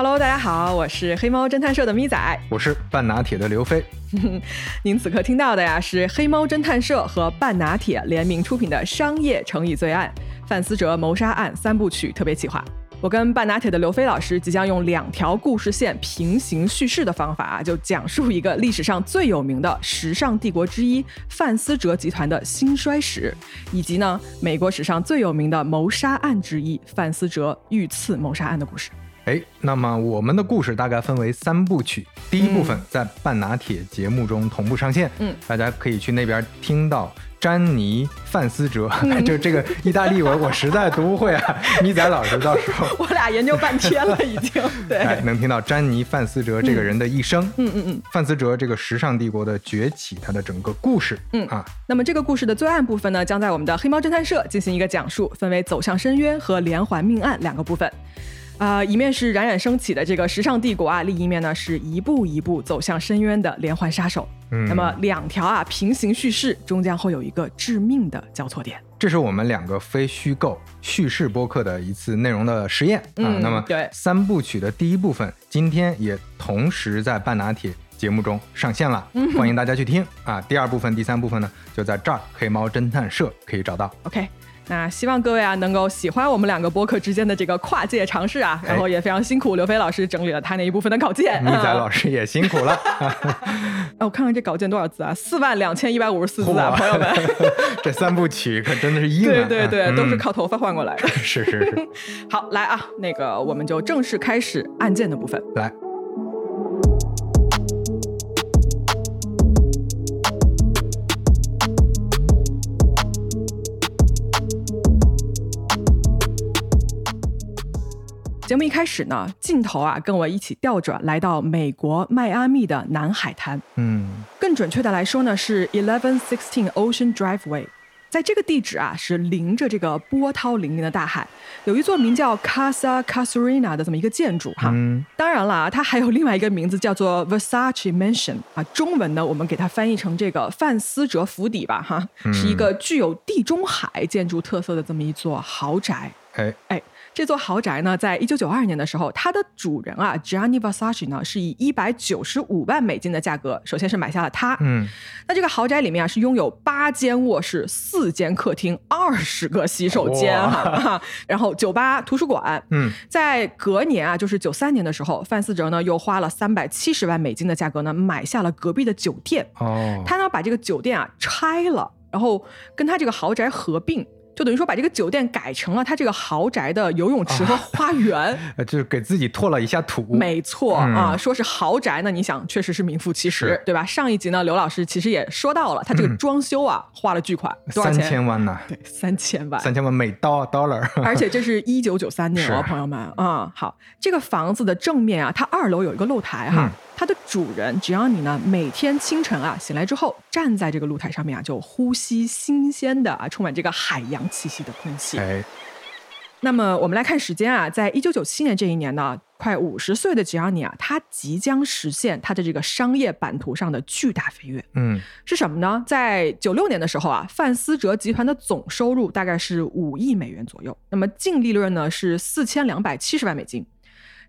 Hello，大家好，我是黑猫侦探社的咪仔，我是半拿铁的刘飞。您此刻听到的呀，是黑猫侦探社和半拿铁联名出品的商业诚意罪案——范思哲谋杀案三部曲特别企划。我跟半拿铁的刘飞老师即将用两条故事线平行叙事的方法啊，就讲述一个历史上最有名的时尚帝国之一范思哲集团的兴衰史，以及呢美国史上最有名的谋杀案之一范思哲遇刺谋杀案的故事。哎，那么我们的故事大概分为三部曲，第一部分在半拿铁节目中同步上线，嗯，大家可以去那边听到。詹妮范思哲，就这个意大利文我实在读不会啊！咪仔老师到时候我俩研究半天了已经，对，能听到詹妮范思哲这个人的一生，嗯嗯嗯，范思哲这个时尚帝国的崛起，他的整个故事，嗯啊，那么这个故事的最暗部分呢，将在我们的黑猫侦探社进行一个讲述，分为走向深渊和连环命案两个部分。啊，一面是冉冉升起的这个时尚帝国啊，另一面呢是一步一步走向深渊的连环杀手。嗯，那么两条啊平行叙事终将会有一个致命的交错点。这是我们两个非虚构叙事播客的一次内容的实验啊。那么对三部曲的第一部分，今天也同时在半拿铁节目中上线了，欢迎大家去听啊。第二部分、第三部分呢，就在这儿黑猫侦探社可以找到。OK。那希望各位啊能够喜欢我们两个播客之间的这个跨界尝试啊，然后也非常辛苦刘飞老师整理了他那一部分的稿件，米仔 老师也辛苦了。哎，我看看这稿件多少字啊？四万两千一百五十四字啊，朋友们。这三部曲可真的是硬啊！对对对，都是靠头发换过来的。是是是。好，来啊，那个我们就正式开始案件的部分。来。节目一开始呢，镜头啊跟我一起调转，来到美国迈阿密的南海滩。嗯，更准确的来说呢，是 Eleven Sixteen Ocean Driveway。在这个地址啊，是临着这个波涛粼粼的大海，有一座名叫 Casa Casuarina 的这么一个建筑哈。嗯，当然了啊，它还有另外一个名字叫做 Versace Mansion 啊，中文呢我们给它翻译成这个范思哲府邸吧哈，是一个具有地中海建筑特色的这么一座豪宅。哎哎。这座豪宅呢，在一九九二年的时候，它的主人啊，Gianni Versace 呢，是以一百九十五万美金的价格，首先是买下了它。嗯，那这个豪宅里面啊，是拥有八间卧室、四间客厅、二十个洗手间哈，然后酒吧、图书馆。嗯，在隔年啊，就是九三年的时候，范思哲呢又花了三百七十万美金的价格呢，买下了隔壁的酒店。哦，他呢把这个酒店啊拆了，然后跟他这个豪宅合并。就等于说把这个酒店改成了他这个豪宅的游泳池和花园，就是给自己拓了一下土。没错啊，说是豪宅呢，你想确实是名副其实，对吧？上一集呢，刘老师其实也说到了，他这个装修啊花了巨款，多少钱？三千万呢？对，三千万，三千万美刀 dollar。而且这是一九九三年哦，朋友们啊，好，这个房子的正面啊，它二楼有一个露台哈。它的主人只要你呢，每天清晨啊醒来之后，站在这个露台上面啊，就呼吸新鲜的啊，充满这个海洋气息的空气。哎，那么我们来看时间啊，在一九九七年这一年呢，快五十岁的吉奥尼啊，他即将实现他的这个商业版图上的巨大飞跃。嗯，是什么呢？在九六年的时候啊，范思哲集团的总收入大概是五亿美元左右，那么净利润呢是四千两百七十万美金。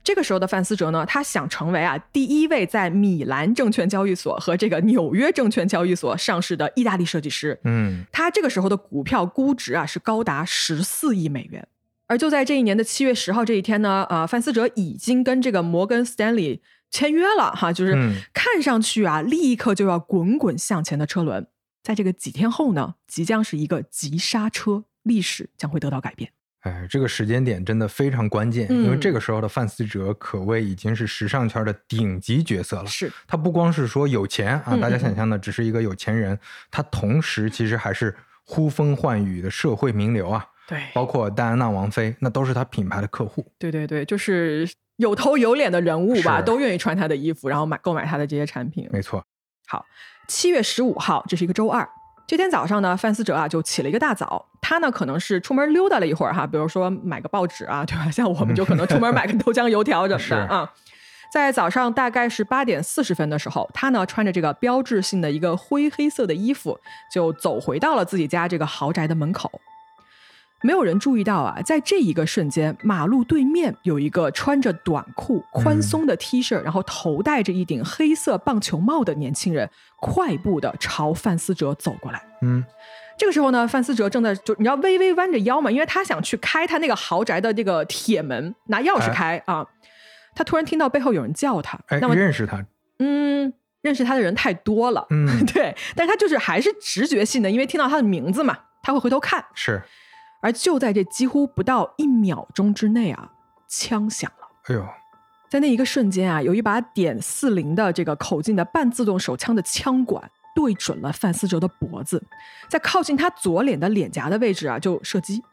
这个时候的范思哲呢，他想成为啊第一位在米兰证券交易所和这个纽约证券交易所上市的意大利设计师。嗯，他这个时候的股票估值啊是高达十四亿美元。而就在这一年的七月十号这一天呢，呃，范思哲已经跟这个摩根斯丹利签约了哈，就是看上去啊立刻就要滚滚向前的车轮，在这个几天后呢，即将是一个急刹车，历史将会得到改变。哎，这个时间点真的非常关键，因为这个时候的范思哲可谓已经是时尚圈的顶级角色了。是他不光是说有钱啊，大家想象的只是一个有钱人，他同时其实还是呼风唤雨的社会名流啊。对，包括戴安娜王妃，那都是他品牌的客户。对对对，就是有头有脸的人物吧，都愿意穿他的衣服，然后买购买他的这些产品。没错。好，七月十五号，这是一个周二。这天早上呢，范思哲啊就起了一个大早。他呢可能是出门溜达了一会儿哈，比如说买个报纸啊，对吧？像我们就可能出门买个豆浆油条什么的 啊。在早上大概是八点四十分的时候，他呢穿着这个标志性的一个灰黑色的衣服，就走回到了自己家这个豪宅的门口。没有人注意到啊，在这一个瞬间，马路对面有一个穿着短裤、宽松的 T 恤，然后头戴着一顶黑色棒球帽的年轻人，快步的朝范思哲走过来。嗯，这个时候呢，范思哲正在就你知道微微弯着腰嘛，因为他想去开他那个豪宅的这个铁门，拿钥匙开啊。他突然听到背后有人叫他，那么认识他？嗯，认识他的人太多了。嗯，对，但是他就是还是直觉性的，因为听到他的名字嘛，他会回头看。是。而就在这几乎不到一秒钟之内啊，枪响了。哎呦，在那一个瞬间啊，有一把点四零的这个口径的半自动手枪的枪管对准了范思哲的脖子，在靠近他左脸的脸颊的位置啊就射击。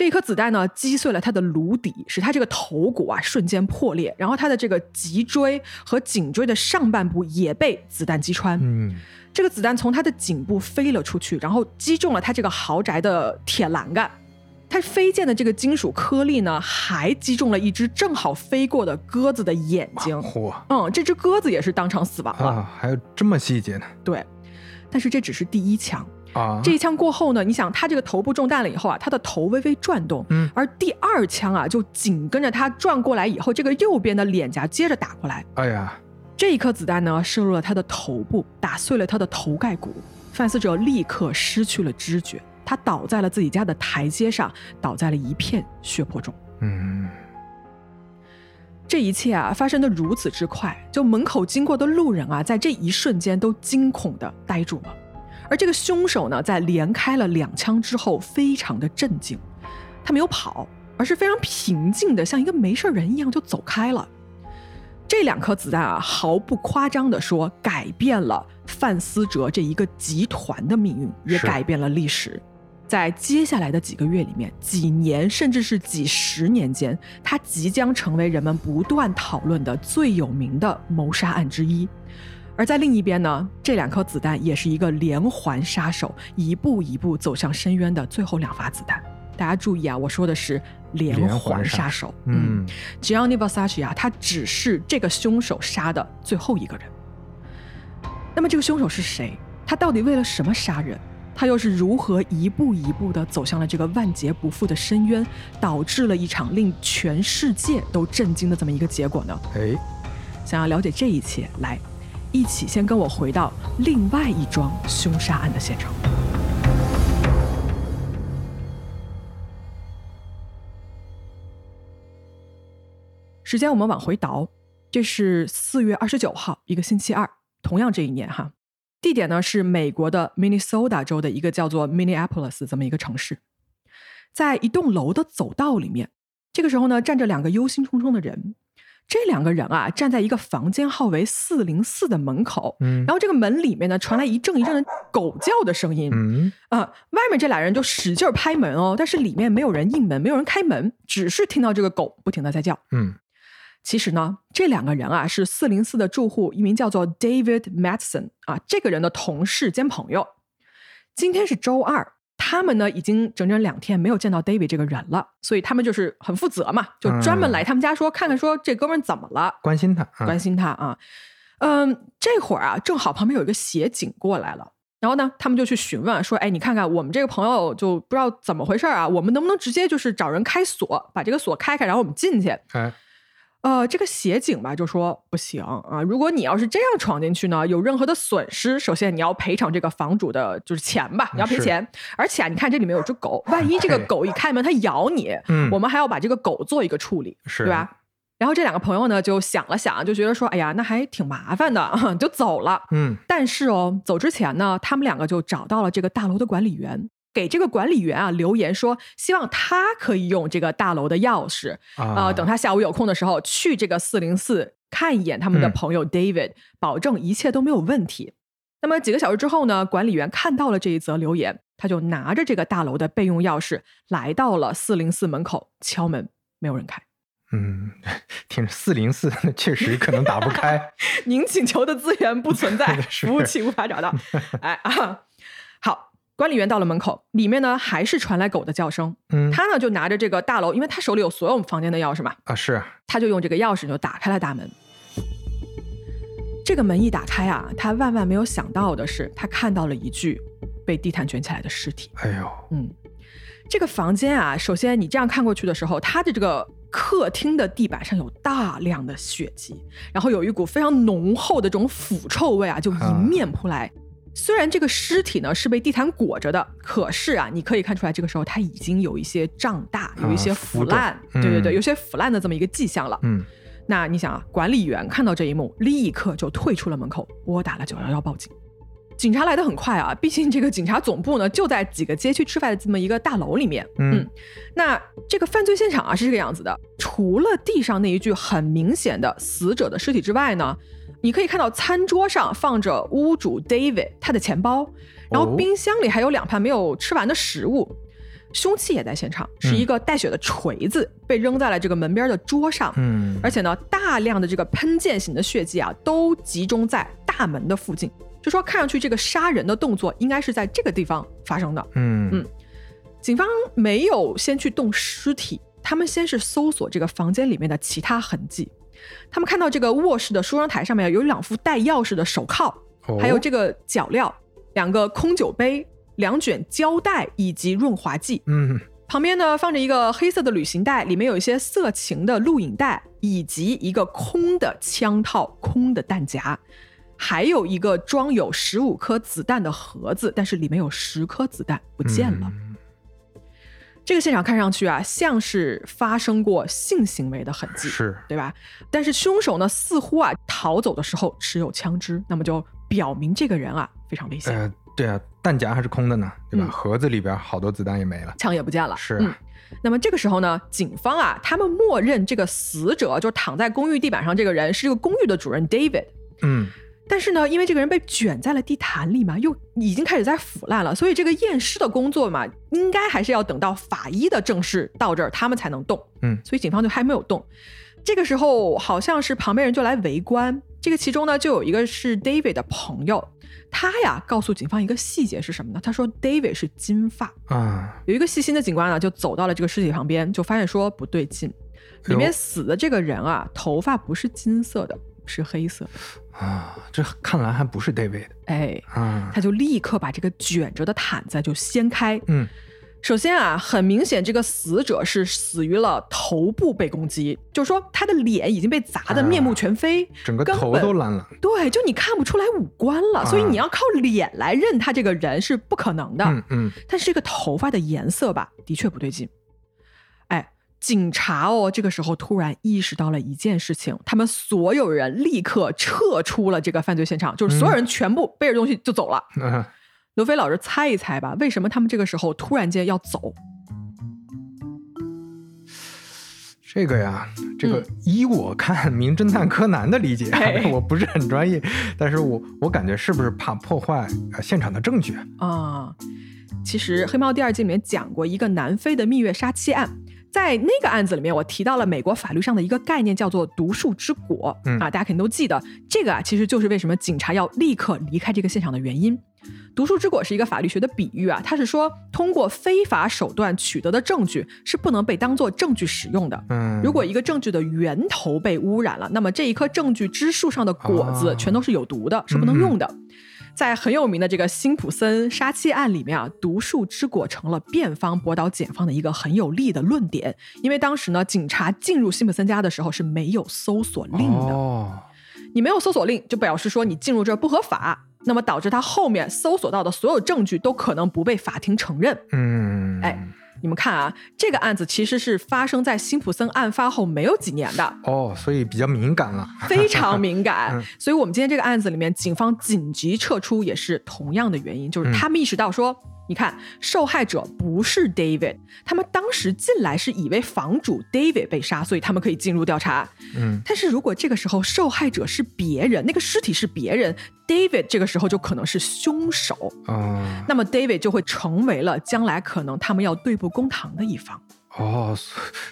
这一颗子弹呢击碎了他的颅底，使他这个头骨啊瞬间破裂，然后他的这个脊椎和颈椎的上半部也被子弹击穿。嗯。这个子弹从他的颈部飞了出去，然后击中了他这个豪宅的铁栏杆。他飞溅的这个金属颗粒呢，还击中了一只正好飞过的鸽子的眼睛。嚯！嗯，这只鸽子也是当场死亡了。啊，还有这么细节呢？对。但是这只是第一枪啊！这一枪过后呢，你想他这个头部中弹了以后啊，他的头微微转动。嗯。而第二枪啊，就紧跟着他转过来以后，这个右边的脸颊接着打过来。哎呀！这一颗子弹呢，射入了他的头部，打碎了他的头盖骨。范思哲立刻失去了知觉，他倒在了自己家的台阶上，倒在了一片血泊中。嗯，这一切啊，发生的如此之快，就门口经过的路人啊，在这一瞬间都惊恐的呆住了。而这个凶手呢，在连开了两枪之后，非常的镇静，他没有跑，而是非常平静的，像一个没事人一样就走开了。这两颗子弹啊，毫不夸张的说，改变了范思哲这一个集团的命运，也改变了历史。在接下来的几个月里面，几年甚至是几十年间，它即将成为人们不断讨论的最有名的谋杀案之一。而在另一边呢，这两颗子弹也是一个连环杀手一步一步走向深渊的最后两发子弹。大家注意啊，我说的是连环杀手。嗯，Gianni Versace 啊，他只是这个凶手杀的最后一个人。那么这个凶手是谁？他到底为了什么杀人？他又是如何一步一步的走向了这个万劫不复的深渊，导致了一场令全世界都震惊的这么一个结果呢？哎，想要了解这一切，来，一起先跟我回到另外一桩凶杀案的现场。时间我们往回倒，这是四月二十九号，一个星期二，同样这一年哈。地点呢是美国的 Minnesota 州的一个叫做 Minneapolis 这么一个城市，在一栋楼的走道里面，这个时候呢站着两个忧心忡忡的人。这两个人啊站在一个房间号为四零四的门口，嗯，然后这个门里面呢传来一阵一阵的狗叫的声音，嗯啊，外面这俩人就使劲拍门哦，但是里面没有人应门，没有人开门，只是听到这个狗不停的在叫，嗯。其实呢，这两个人啊是四零四的住户，一名叫做 David Madison 啊，这个人的同事兼朋友。今天是周二，他们呢已经整整两天没有见到 David 这个人了，所以他们就是很负责嘛，就专门来他们家说看看说这哥们怎么了，关心他，关心他啊。嗯，这会儿啊，正好旁边有一个协警过来了，然后呢，他们就去询问说，哎，你看看我们这个朋友就不知道怎么回事啊，我们能不能直接就是找人开锁，把这个锁开开，然后我们进去。哎。呃，这个协警吧就说不行啊，如果你要是这样闯进去呢，有任何的损失，首先你要赔偿这个房主的就是钱吧，你要赔钱。而且啊，你看这里面有只狗，万一这个狗一开门它咬你，我们还要把这个狗做一个处理，对吧？然后这两个朋友呢就想了想，就觉得说，哎呀，那还挺麻烦的，就走了。嗯，但是哦，走之前呢，他们两个就找到了这个大楼的管理员。给这个管理员啊留言说，希望他可以用这个大楼的钥匙啊，等他下午有空的时候去这个四零四看一眼他们的朋友 David，保证一切都没有问题。那么几个小时之后呢，管理员看到了这一则留言，他就拿着这个大楼的备用钥匙来到了四零四门口敲门，没有人开。嗯，听着四零四 确实可能打不开。您请求的资源不存在，服务器无法找到。哎啊，好。管理员到了门口，里面呢还是传来狗的叫声。嗯，他呢就拿着这个大楼，因为他手里有所有房间的钥匙嘛。啊，是。他就用这个钥匙就打开了大门。这个门一打开啊，他万万没有想到的是，他看到了一具被地毯卷起来的尸体。哎呦，嗯，这个房间啊，首先你这样看过去的时候，它的这个客厅的地板上有大量的血迹，然后有一股非常浓厚的这种腐臭味啊，就迎面扑来。虽然这个尸体呢是被地毯裹着的，可是啊，你可以看出来，这个时候它已经有一些胀大，有一些腐烂，对对对，有些腐烂的这么一个迹象了。嗯，那你想啊，管理员看到这一幕，立刻就退出了门口，拨打了九幺幺报警。警察来的很快啊，毕竟这个警察总部呢就在几个街区之外的这么一个大楼里面。嗯，那这个犯罪现场啊是这个样子的，除了地上那一具很明显的死者的尸体之外呢，你可以看到餐桌上放着屋主 David 他的钱包，然后冰箱里还有两盘没有吃完的食物，凶器也在现场，是一个带血的锤子被扔在了这个门边的桌上。嗯，而且呢，大量的这个喷溅型的血迹啊都集中在大门的附近。就说看上去这个杀人的动作应该是在这个地方发生的。嗯嗯，警方没有先去动尸体，他们先是搜索这个房间里面的其他痕迹。他们看到这个卧室的梳妆台上面有两副带钥匙的手铐，还有这个脚镣、两个空酒杯、两卷胶带以及润滑剂。嗯，旁边呢放着一个黑色的旅行袋，里面有一些色情的录影带，以及一个空的枪套、空的弹夹。还有一个装有十五颗子弹的盒子，但是里面有十颗子弹不见了。这个现场看上去啊，像是发生过性行为的痕迹，是对吧？但是凶手呢，似乎啊逃走的时候持有枪支，那么就表明这个人啊非常危险。呃，对啊，弹夹还是空的呢，对吧？盒子里边好多子弹也没了，枪也不见了。是。那么这个时候呢，警方啊，他们默认这个死者就躺在公寓地板上这个人是这个公寓的主人 David。嗯。但是呢，因为这个人被卷在了地毯里嘛，又已经开始在腐烂了，所以这个验尸的工作嘛，应该还是要等到法医的正式到这儿，他们才能动。嗯，所以警方就还没有动。这个时候，好像是旁边人就来围观。这个其中呢，就有一个是 David 的朋友，他呀告诉警方一个细节是什么呢？他说 David 是金发啊。有一个细心的警官呢，就走到了这个尸体旁边，就发现说不对劲，里面死的这个人啊，头发不是金色的。是黑色啊，这看来还不是 David。哎，啊，他就立刻把这个卷着的毯子就掀开。嗯，首先啊，很明显这个死者是死于了头部被攻击，就是说他的脸已经被砸得面目全非，整个头都烂了。对，就你看不出来五官了，所以你要靠脸来认他这个人是不可能的。嗯嗯，但是这个头发的颜色吧，的确不对劲。警察哦，这个时候突然意识到了一件事情，他们所有人立刻撤出了这个犯罪现场，就是所有人全部背着东西就走了。嗯刘飞老师猜一猜吧，为什么他们这个时候突然间要走？这个呀，这个依我看《名侦探柯南》的理解，我不是很专业，但是我我感觉是不是怕破坏现场的证据啊？其实《黑猫》第二季里面讲过一个南非的蜜月杀妻案。在那个案子里面，我提到了美国法律上的一个概念，叫做“毒树之果”。嗯啊，大家肯定都记得这个啊，其实就是为什么警察要立刻离开这个现场的原因。“毒树之果”是一个法律学的比喻啊，它是说通过非法手段取得的证据是不能被当做证据使用的。嗯，如果一个证据的源头被污染了，那么这一棵证据之树上的果子全都是有毒的，是不能用的。在很有名的这个辛普森杀妻案里面啊，毒树之果成了辩方驳倒检方的一个很有力的论点。因为当时呢，警察进入辛普森家的时候是没有搜索令的。哦，你没有搜索令，就表示说你进入这儿不合法，那么导致他后面搜索到的所有证据都可能不被法庭承认。嗯，哎。你们看啊，这个案子其实是发生在辛普森案发后没有几年的哦，所以比较敏感了，非常敏感。所以我们今天这个案子里面，警方紧急撤出也是同样的原因，就是他们意识到说。你看，受害者不是 David，他们当时进来是以为房主 David 被杀，所以他们可以进入调查。嗯，但是如果这个时候受害者是别人，那个尸体是别人，David 这个时候就可能是凶手啊。那么 David 就会成为了将来可能他们要对簿公堂的一方。哦，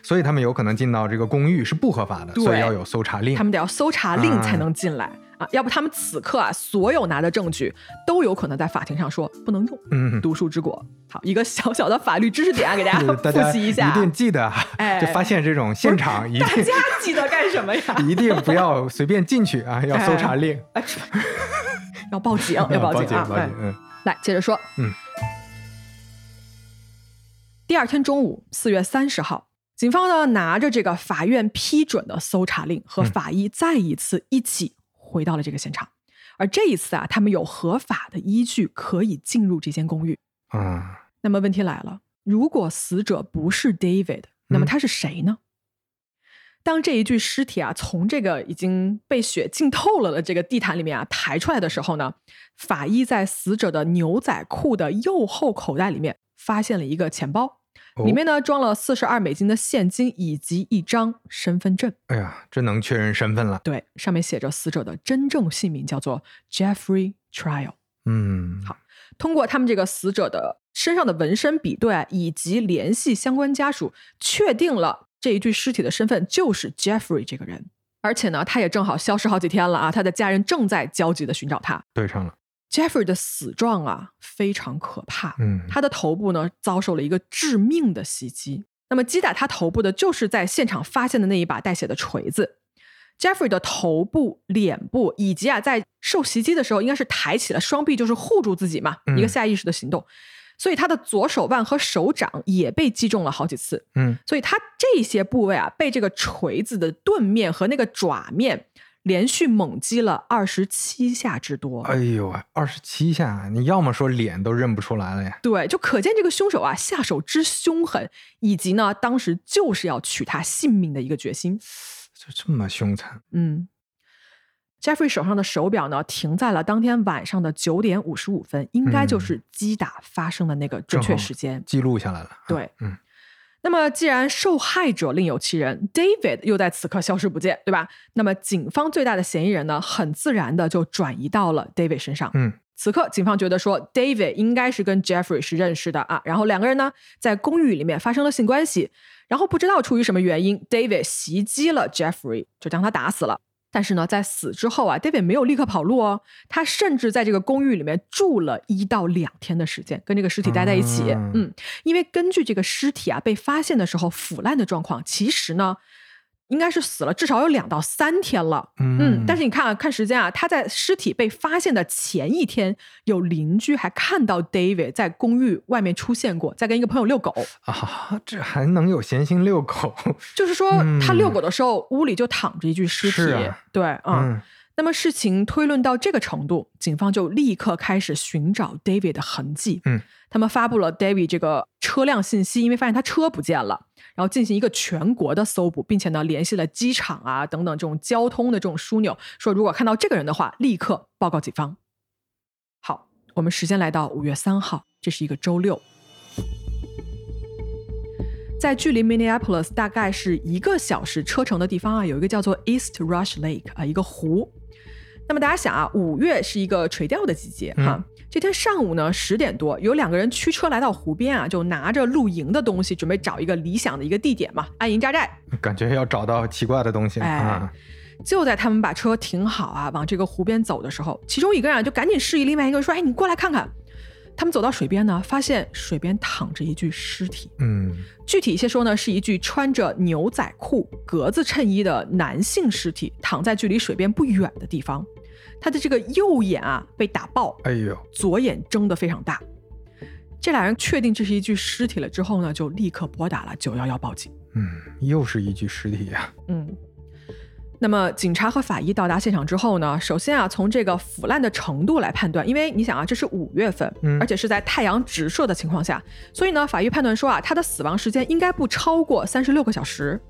所以他们有可能进到这个公寓是不合法的，所以要有搜查令，他们得要搜查令才能进来。啊，要不他们此刻啊，所有拿的证据都有可能在法庭上说不能用。嗯，读书之果。好，一个小小的法律知识点啊，给大家复习一下。一定记得啊，就发现这种现场一定，大家记得干什么呀？一定不要随便进去啊，要搜查令，要报警，要报警啊！嗯，来接着说，嗯。第二天中午，四月三十号，警方呢拿着这个法院批准的搜查令和法医再一次一起回到了这个现场。而这一次啊，他们有合法的依据可以进入这间公寓。啊，那么问题来了，如果死者不是 David，那么他是谁呢？当这一具尸体啊从这个已经被血浸透了的这个地毯里面啊抬出来的时候呢，法医在死者的牛仔裤的右后口袋里面发现了一个钱包，里面呢装了四十二美金的现金以及一张身份证。哎呀，这能确认身份了。对，上面写着死者的真正姓名叫做 Jeffrey Trial。嗯，好，通过他们这个死者的身上的纹身比对以及联系相关家属，确定了。这一具尸体的身份就是 Jeffrey 这个人，而且呢，他也正好消失好几天了啊！他的家人正在焦急的寻找他。对上了，Jeffrey 的死状啊非常可怕，嗯，他的头部呢遭受了一个致命的袭击。那么击打他头部的就是在现场发现的那一把带血的锤子。Jeffrey 的头部、脸部以及啊在受袭击的时候，应该是抬起了双臂，就是护住自己嘛，一个下意识的行动。所以他的左手腕和手掌也被击中了好几次，嗯，所以他这些部位啊被这个锤子的钝面和那个爪面连续猛击了二十七下之多。哎呦啊，二十七下，你要么说脸都认不出来了呀？对，就可见这个凶手啊下手之凶狠，以及呢当时就是要取他性命的一个决心，就这么凶残，嗯。Jeffrey 手上的手表呢，停在了当天晚上的九点五十五分，应该就是击打发生的那个准确时间，记录下来了。对，嗯。那么，既然受害者另有其人，David 又在此刻消失不见，对吧？那么，警方最大的嫌疑人呢，很自然的就转移到了 David 身上。嗯，此刻警方觉得说，David 应该是跟 Jeffrey 是认识的啊，然后两个人呢在公寓里面发生了性关系，然后不知道出于什么原因，David 袭击了 Jeffrey，就将他打死了。但是呢，在死之后啊，David 没有立刻跑路哦，他甚至在这个公寓里面住了一到两天的时间，跟这个尸体待在一起。嗯，因为根据这个尸体啊被发现的时候腐烂的状况，其实呢。应该是死了至少有两到三天了，嗯，但是你看啊，看时间啊，他在尸体被发现的前一天，有邻居还看到 David 在公寓外面出现过，在跟一个朋友遛狗啊，这还能有闲心遛狗？就是说他遛狗的时候，屋里就躺着一具尸体，对，嗯。那么事情推论到这个程度，警方就立刻开始寻找 David 的痕迹，嗯，他们发布了 David 这个车辆信息，因为发现他车不见了。然后进行一个全国的搜捕，并且呢联系了机场啊等等这种交通的这种枢纽，说如果看到这个人的话，立刻报告警方。好，我们时间来到五月三号，这是一个周六，在距离 Minneapolis 大概是一个小时车程的地方啊，有一个叫做 East Rush Lake 啊一个湖。那么大家想啊，五月是一个垂钓的季节哈。这天上午呢，十点多，有两个人驱车来到湖边啊，就拿着露营的东西，准备找一个理想的一个地点嘛，安营扎寨。感觉要找到奇怪的东西哎，就在他们把车停好啊，往这个湖边走的时候，其中一个人就赶紧示意另外一个人说：“哎，你过来看看。”他们走到水边呢，发现水边躺着一具尸体。嗯，具体一些说呢，是一具穿着牛仔裤、格子衬衣的男性尸体，躺在距离水边不远的地方。他的这个右眼啊被打爆，哎呦，左眼睁得非常大。这俩人确定这是一具尸体了之后呢，就立刻拨打了九幺幺报警。嗯，又是一具尸体呀。嗯，那么警察和法医到达现场之后呢，首先啊，从这个腐烂的程度来判断，因为你想啊，这是五月份，而且是在太阳直射的情况下，所以呢，法医判断说啊，他的死亡时间应该不超过三十六个小时。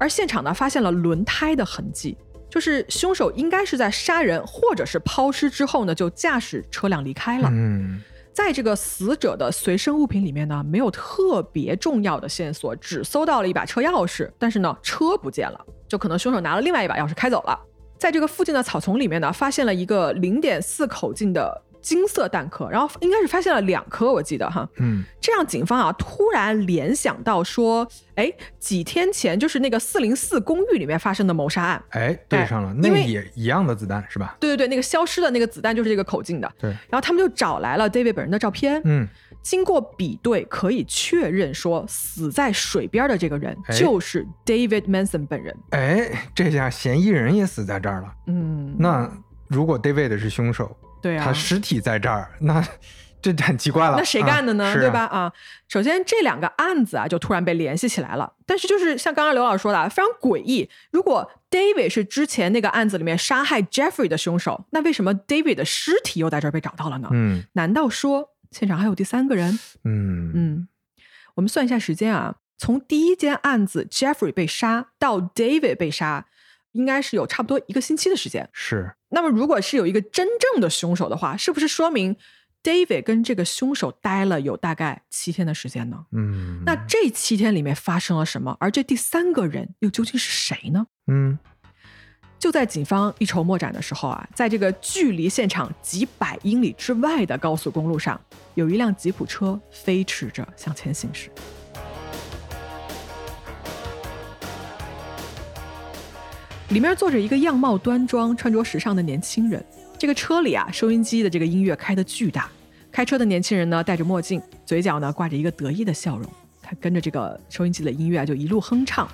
而现场呢，发现了轮胎的痕迹。就是凶手应该是在杀人或者是抛尸之后呢，就驾驶车辆离开了。嗯，在这个死者的随身物品里面呢，没有特别重要的线索，只搜到了一把车钥匙，但是呢，车不见了，就可能凶手拿了另外一把钥匙开走了。在这个附近的草丛里面呢，发现了一个零点四口径的。金色弹壳，然后应该是发现了两颗，我记得哈，嗯，这让警方啊突然联想到说，哎，几天前就是那个四零四公寓里面发生的谋杀案，哎，对上了，那个也一样的子弹是吧？对对对，那个消失的那个子弹就是这个口径的，对。然后他们就找来了 David 本人的照片，嗯，经过比对可以确认说，死在水边的这个人就是 David Manson 本人。哎，这下嫌疑人也死在这儿了，嗯，那如果 David 是凶手？对啊，他尸体在这儿，那这很奇怪了。那谁干的呢？对吧？啊，首先这两个案子啊，就突然被联系起来了。但是就是像刚刚刘老师说的，非常诡异。如果 David 是之前那个案子里面杀害 Jeffrey 的凶手，那为什么 David 的尸体又在这儿被找到了呢？嗯，难道说现场还有第三个人？嗯嗯，我们算一下时间啊，从第一件案子 Jeffrey 被杀到 David 被杀。应该是有差不多一个星期的时间。是。那么，如果是有一个真正的凶手的话，是不是说明 David 跟这个凶手待了有大概七天的时间呢？嗯。那这七天里面发生了什么？而这第三个人又究竟是谁呢？嗯。就在警方一筹莫展的时候啊，在这个距离现场几百英里之外的高速公路上，有一辆吉普车飞驰着向前行驶。里面坐着一个样貌端庄、穿着时尚的年轻人。这个车里啊，收音机的这个音乐开得巨大。开车的年轻人呢，戴着墨镜，嘴角呢挂着一个得意的笑容。他跟着这个收音机的音乐，就一路哼唱。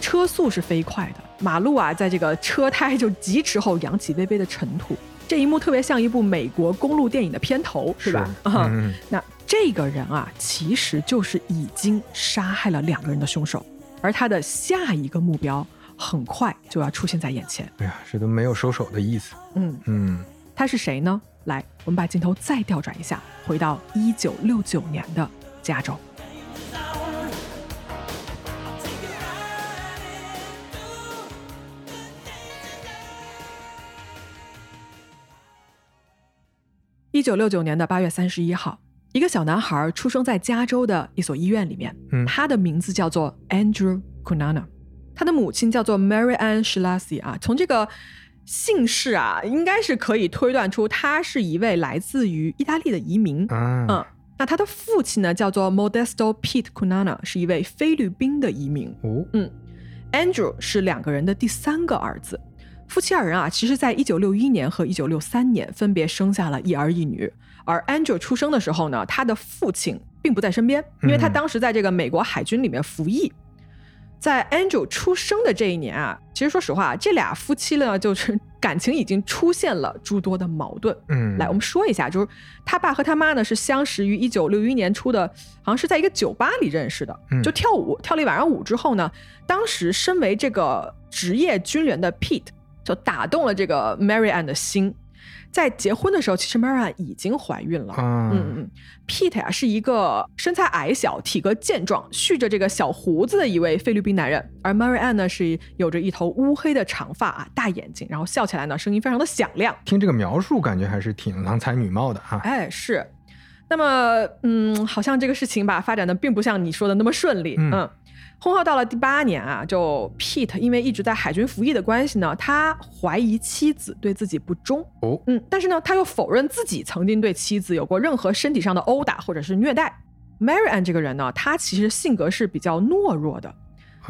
车速是飞快的，马路啊，在这个车胎就疾驰后扬起微微的尘土。这一幕特别像一部美国公路电影的片头，是吧？嗯，那。这个人啊，其实就是已经杀害了两个人的凶手，而他的下一个目标很快就要出现在眼前。哎呀，这都没有收手的意思。嗯嗯，他是谁呢？来，我们把镜头再调转一下，回到一九六九年的加州。一九六九年的八月三十一号。一个小男孩出生在加州的一所医院里面，他的名字叫做 Andrew Kunana，他的母亲叫做 Mary Ann Shlasi 啊，从这个姓氏啊，应该是可以推断出他是一位来自于意大利的移民。嗯，那他的父亲呢，叫做 Modesto Pete Kunana，是一位菲律宾的移民。哦，嗯，Andrew 是两个人的第三个儿子，夫妻二人啊，其实在一九六一年和一九六三年分别生下了一儿一女。而 Andrew 出生的时候呢，他的父亲并不在身边，因为他当时在这个美国海军里面服役。在 Andrew 出生的这一年啊，其实说实话，这俩夫妻呢，就是感情已经出现了诸多的矛盾。嗯，来，我们说一下，就是他爸和他妈呢是相识于一九六一年初的，好像是在一个酒吧里认识的，就跳舞，跳了一晚上舞之后呢，当时身为这个职业军人的 Pete 就打动了这个 Mary Ann 的心。在结婚的时候，其实 Mary Ann 已经怀孕了。嗯嗯，Pete 呀是一个身材矮小、体格健壮、蓄着这个小胡子的一位菲律宾男人，而 Mary Ann 呢是有着一头乌黑的长发啊，大眼睛，然后笑起来呢声音非常的响亮。听这个描述，感觉还是挺郎才女貌的哈。哎，是。那么，嗯，好像这个事情吧发展的并不像你说的那么顺利。嗯。婚后到了第八年啊，就 Pete 因为一直在海军服役的关系呢，他怀疑妻子对自己不忠。哦，嗯，但是呢，他又否认自己曾经对妻子有过任何身体上的殴打或者是虐待。Mary Ann 这个人呢，她其实性格是比较懦弱的。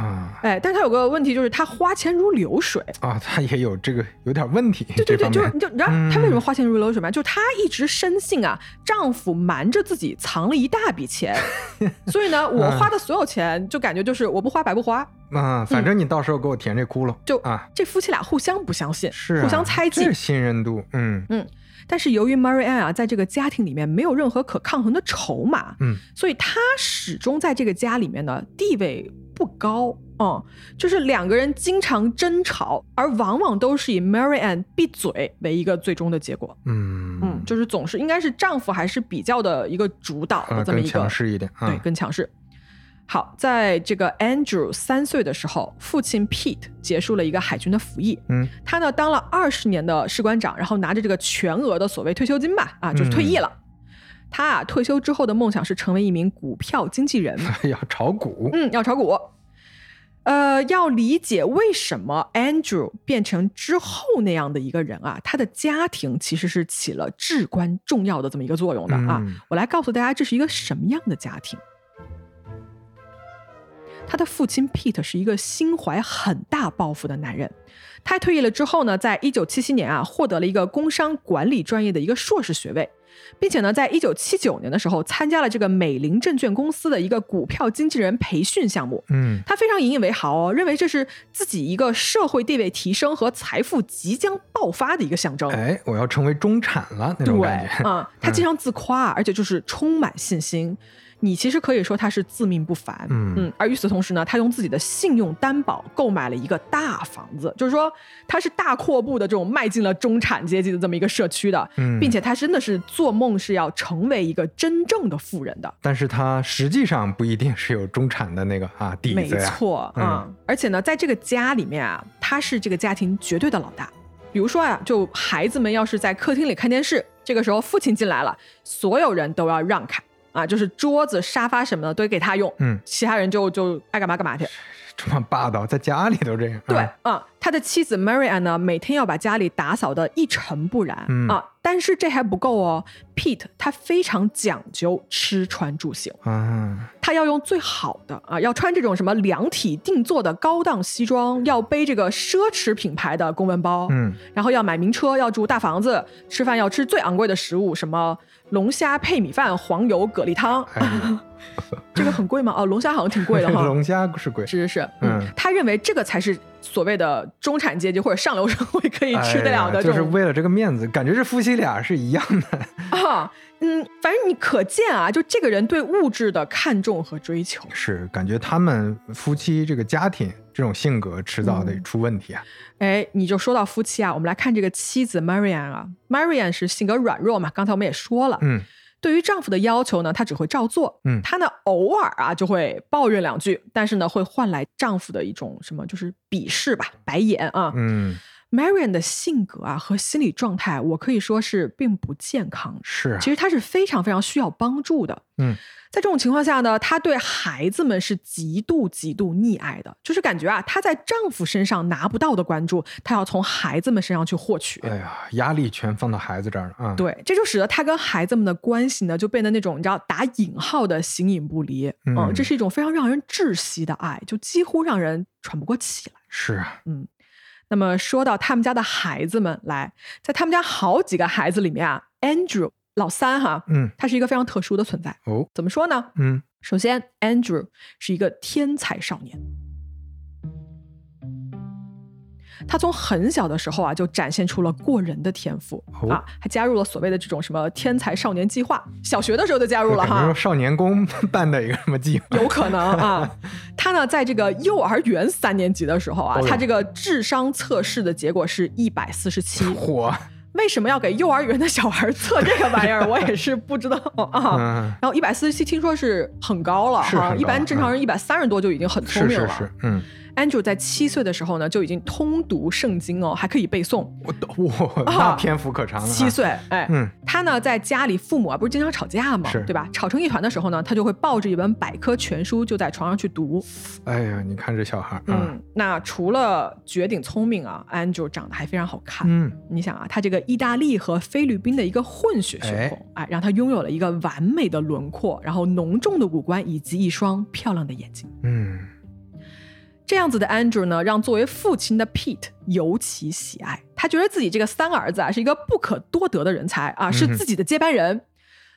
啊，哎，但他有个问题，就是他花钱如流水啊，他也有这个有点问题。对对对，就是你就你知道他为什么花钱如流水吗？就他一直深信啊，丈夫瞒着自己藏了一大笔钱，所以呢，我花的所有钱就感觉就是我不花白不花啊，反正你到时候给我填这窟窿。就啊，这夫妻俩互相不相信，是互相猜忌，是信任度。嗯嗯。但是由于 Marianne 啊，在这个家庭里面没有任何可抗衡的筹码，嗯，所以她始终在这个家里面的地位不高，嗯，就是两个人经常争吵，而往往都是以 Mary Ann 闭嘴为一个最终的结果，嗯嗯，就是总是应该是丈夫还是比较的一个主导的这么一个强势一点，对，更强势。好，在这个 Andrew 三岁的时候，父亲 Pete 结束了一个海军的服役。嗯，他呢当了二十年的士官长，然后拿着这个全额的所谓退休金吧，啊，就是退役了。他啊退休之后的梦想是成为一名股票经纪人，要炒股。嗯，要炒股。呃，要理解为什么 Andrew 变成之后那样的一个人啊，他的家庭其实是起了至关重要的这么一个作用的啊。我来告诉大家，这是一个什么样的家庭。他的父亲 Pete 是一个心怀很大抱负的男人。他退役了之后呢，在一九七七年啊，获得了一个工商管理专业的一个硕士学位，并且呢，在一九七九年的时候，参加了这个美林证券公司的一个股票经纪人培训项目。嗯，他非常引以为豪哦，认为这是自己一个社会地位提升和财富即将爆发的一个象征。哎，我要成为中产了那种感觉啊！他经常自夸，而且就是充满信心。你其实可以说他是自命不凡，嗯。嗯，而与此同时呢，他用自己的信用担保购买了一个大房子，就是说他是大阔步的这种迈进了中产阶级的这么一个社区的，嗯，并且他真的是做梦是要成为一个真正的富人的，但是他实际上不一定是有中产的那个啊底子没错啊，而且呢，在这个家里面啊，他是这个家庭绝对的老大，比如说啊，就孩子们要是在客厅里看电视，这个时候父亲进来了，所有人都要让开。啊，就是桌子、沙发什么的都给他用，嗯，其他人就就爱干嘛干嘛去。这么霸道，在家里都这样。对，啊，他的妻子 Marianne 呢，每天要把家里打扫的一尘不染啊。但是这还不够哦，Pete 他非常讲究吃穿住行啊，他要用最好的啊，要穿这种什么量体定做的高档西装，要背这个奢侈品牌的公文包，嗯，然后要买名车，要住大房子，吃饭要吃最昂贵的食物，什么龙虾配米饭、黄油蛤蜊汤。这个很贵吗？哦，龙虾好像挺贵的哈。龙虾是贵，是是是。嗯，他认为这个才是所谓的中产阶级或者上流社会可以吃得了的，就是为了这个面子，感觉这夫妻俩是一样的 啊。嗯，反正你可见啊，就这个人对物质的看重和追求，是感觉他们夫妻这个家庭这种性格迟早得出问题啊。哎，你就说到夫妻啊，我们来看这个妻子 Marianne 啊，Marianne 是性格软弱嘛，刚才我们也说了，嗯。对于丈夫的要求呢，她只会照做。嗯，她呢偶尔啊就会抱怨两句，但是呢会换来丈夫的一种什么，就是鄙视吧，白眼啊。嗯，Marian 的性格啊和心理状态，我可以说是并不健康。是，其实她是非常非常需要帮助的。嗯。在这种情况下呢，她对孩子们是极度极度溺爱的，就是感觉啊，她在丈夫身上拿不到的关注，她要从孩子们身上去获取。哎呀，压力全放到孩子这儿了啊！对，这就使得她跟孩子们的关系呢，就变得那种你知道打引号的形影不离。嗯，这是一种非常让人窒息的爱，就几乎让人喘不过气来。是啊，嗯。那么说到他们家的孩子们，来，在他们家好几个孩子里面啊，Andrew。老三哈，嗯，他是一个非常特殊的存在哦。怎么说呢？嗯，首先，Andrew 是一个天才少年，他从很小的时候啊就展现出了过人的天赋啊，还加入了所谓的这种什么天才少年计划，小学的时候就加入了哈。少年宫办的一个什么计划？有可能啊。他呢，在这个幼儿园三年级的时候啊，他这个智商测试的结果是一百四十七。火！为什么要给幼儿园的小孩测这个玩意儿？我也是不知道啊。然后一百四十七听说是很高了哈，一般正常人一百三十多就已经很聪明了。是是是，嗯。Andrew 在七岁的时候呢，就已经通读圣经哦，还可以背诵。我哇，那篇幅可长了。七岁，哎，嗯，他呢在家里，父母啊不是经常吵架吗？是，对吧？吵成一团的时候呢，他就会抱着一本百科全书就在床上去读。哎呀，你看这小孩，嗯，那除了绝顶聪明啊，Andrew 长得还非常好看。嗯，你想啊，他这个意大利和菲律宾的一个混血血统，哎，让他拥有了一个完美的轮廓，然后浓重的五官以及一双漂亮的眼睛。嗯。这样子的 Andrew 呢，让作为父亲的 Pete 尤其喜爱。他觉得自己这个三儿子啊，是一个不可多得的人才啊，是自己的接班人。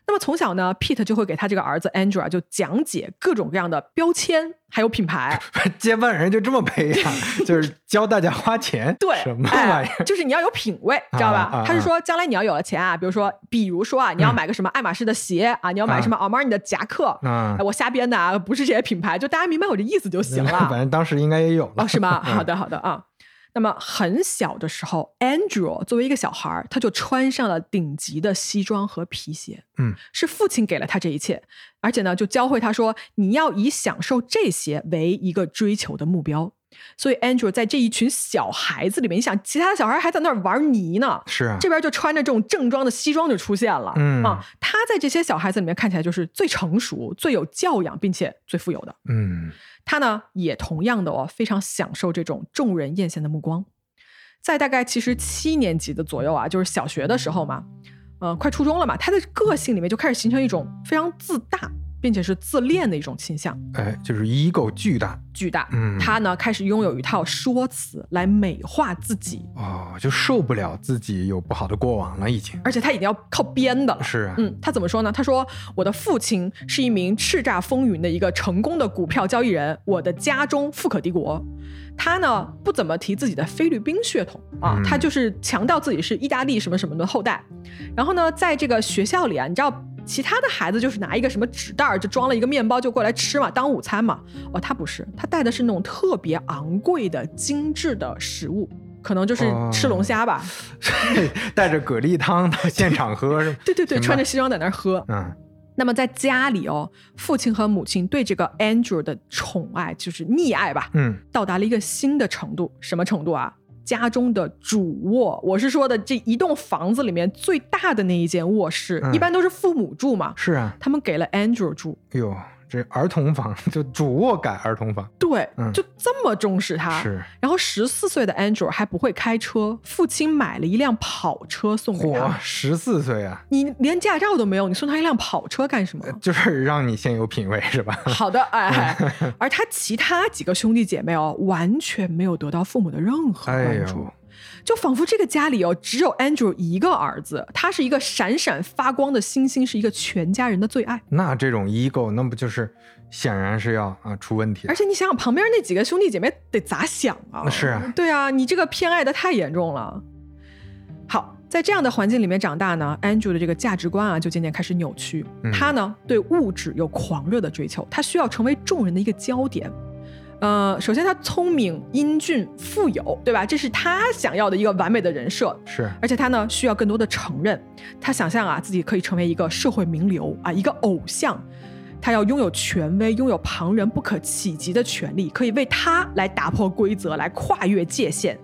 那么从小呢，Pete 就会给他这个儿子 Andrew 就讲解各种各样的标签，还有品牌。接班人就这么培养，就是教大家花钱。对，什么玩意儿？就是你要有品位，知道吧？他是说，将来你要有了钱啊，比如说，比如说啊，你要买个什么爱马仕的鞋啊，你要买什么 Armani 的夹克啊，我瞎编的啊，不是这些品牌，就大家明白我这意思就行 了。反正当时应该也有了，哦是吗？好的，好的啊。那么很小的时候，Andrew 作为一个小孩他就穿上了顶级的西装和皮鞋。嗯，是父亲给了他这一切，而且呢，就教会他说，你要以享受这些为一个追求的目标。所以 Andrew 在这一群小孩子里面，你想，其他的小孩还在那儿玩泥呢，是啊，这边就穿着这种正装的西装就出现了。嗯啊，他在这些小孩子里面看起来就是最成熟、最有教养，并且最富有的。嗯。他呢，也同样的哦，非常享受这种众人艳羡的目光。在大概其实七年级的左右啊，就是小学的时候嘛，呃，快初中了嘛，他的个性里面就开始形成一种非常自大、并且是自恋的一种倾向。哎，就是 ego 巨大，巨大。嗯，他呢开始拥有一套说辞来美化自己。哦，就受不了自己有不好的过往了，已经。而且他已经要靠编的了。是啊。嗯，他怎么说呢？他说：“我的父亲是一名叱咤风云的一个成功的股票交易人，我的家中富可敌国。”他呢不怎么提自己的菲律宾血统啊，他就是强调自己是意大利什么什么的后代。然后呢，在这个学校里啊，你知道其他的孩子就是拿一个什么纸袋儿就装了一个面包就过来吃嘛，当午餐嘛。哦，他不是，他带的是那种特别昂贵的精致的食物，可能就是吃龙虾吧。带着蛤蜊汤到现场喝是 对对对，穿着西装在那儿喝。嗯。那么在家里哦，父亲和母亲对这个 Andrew 的宠爱就是溺爱吧，嗯，到达了一个新的程度，什么程度啊？家中的主卧，我是说的这一栋房子里面最大的那一间卧室，一般都是父母住嘛，是啊，他们给了 Andrew 住，哟。这儿童房 就主卧改儿童房，对，就这么重视他。是，然后十四岁的 Andrew 还不会开车，父亲买了一辆跑车送给他。十四岁啊，你连驾照都没有，你送他一辆跑车干什么？就是让你先有品位是吧？好的，哎，而他其他几个兄弟姐妹哦，完全没有得到父母的任何关注。就仿佛这个家里哦，只有 Andrew 一个儿子，他是一个闪闪发光的星星，是一个全家人的最爱。那这种 ego，那不就是显然是要啊出问题？而且你想想，旁边那几个兄弟姐妹得咋想啊？是啊，对啊，你这个偏爱的太严重了。好，在这样的环境里面长大呢，Andrew 的这个价值观啊，就渐渐开始扭曲。他呢，对物质有狂热的追求，他需要成为众人的一个焦点。呃，首先他聪明、英俊、富有，对吧？这是他想要的一个完美的人设。是，而且他呢需要更多的承认，他想象啊自己可以成为一个社会名流啊，一个偶像，他要拥有权威，拥有旁人不可企及的权利，可以为他来打破规则，来跨越界限。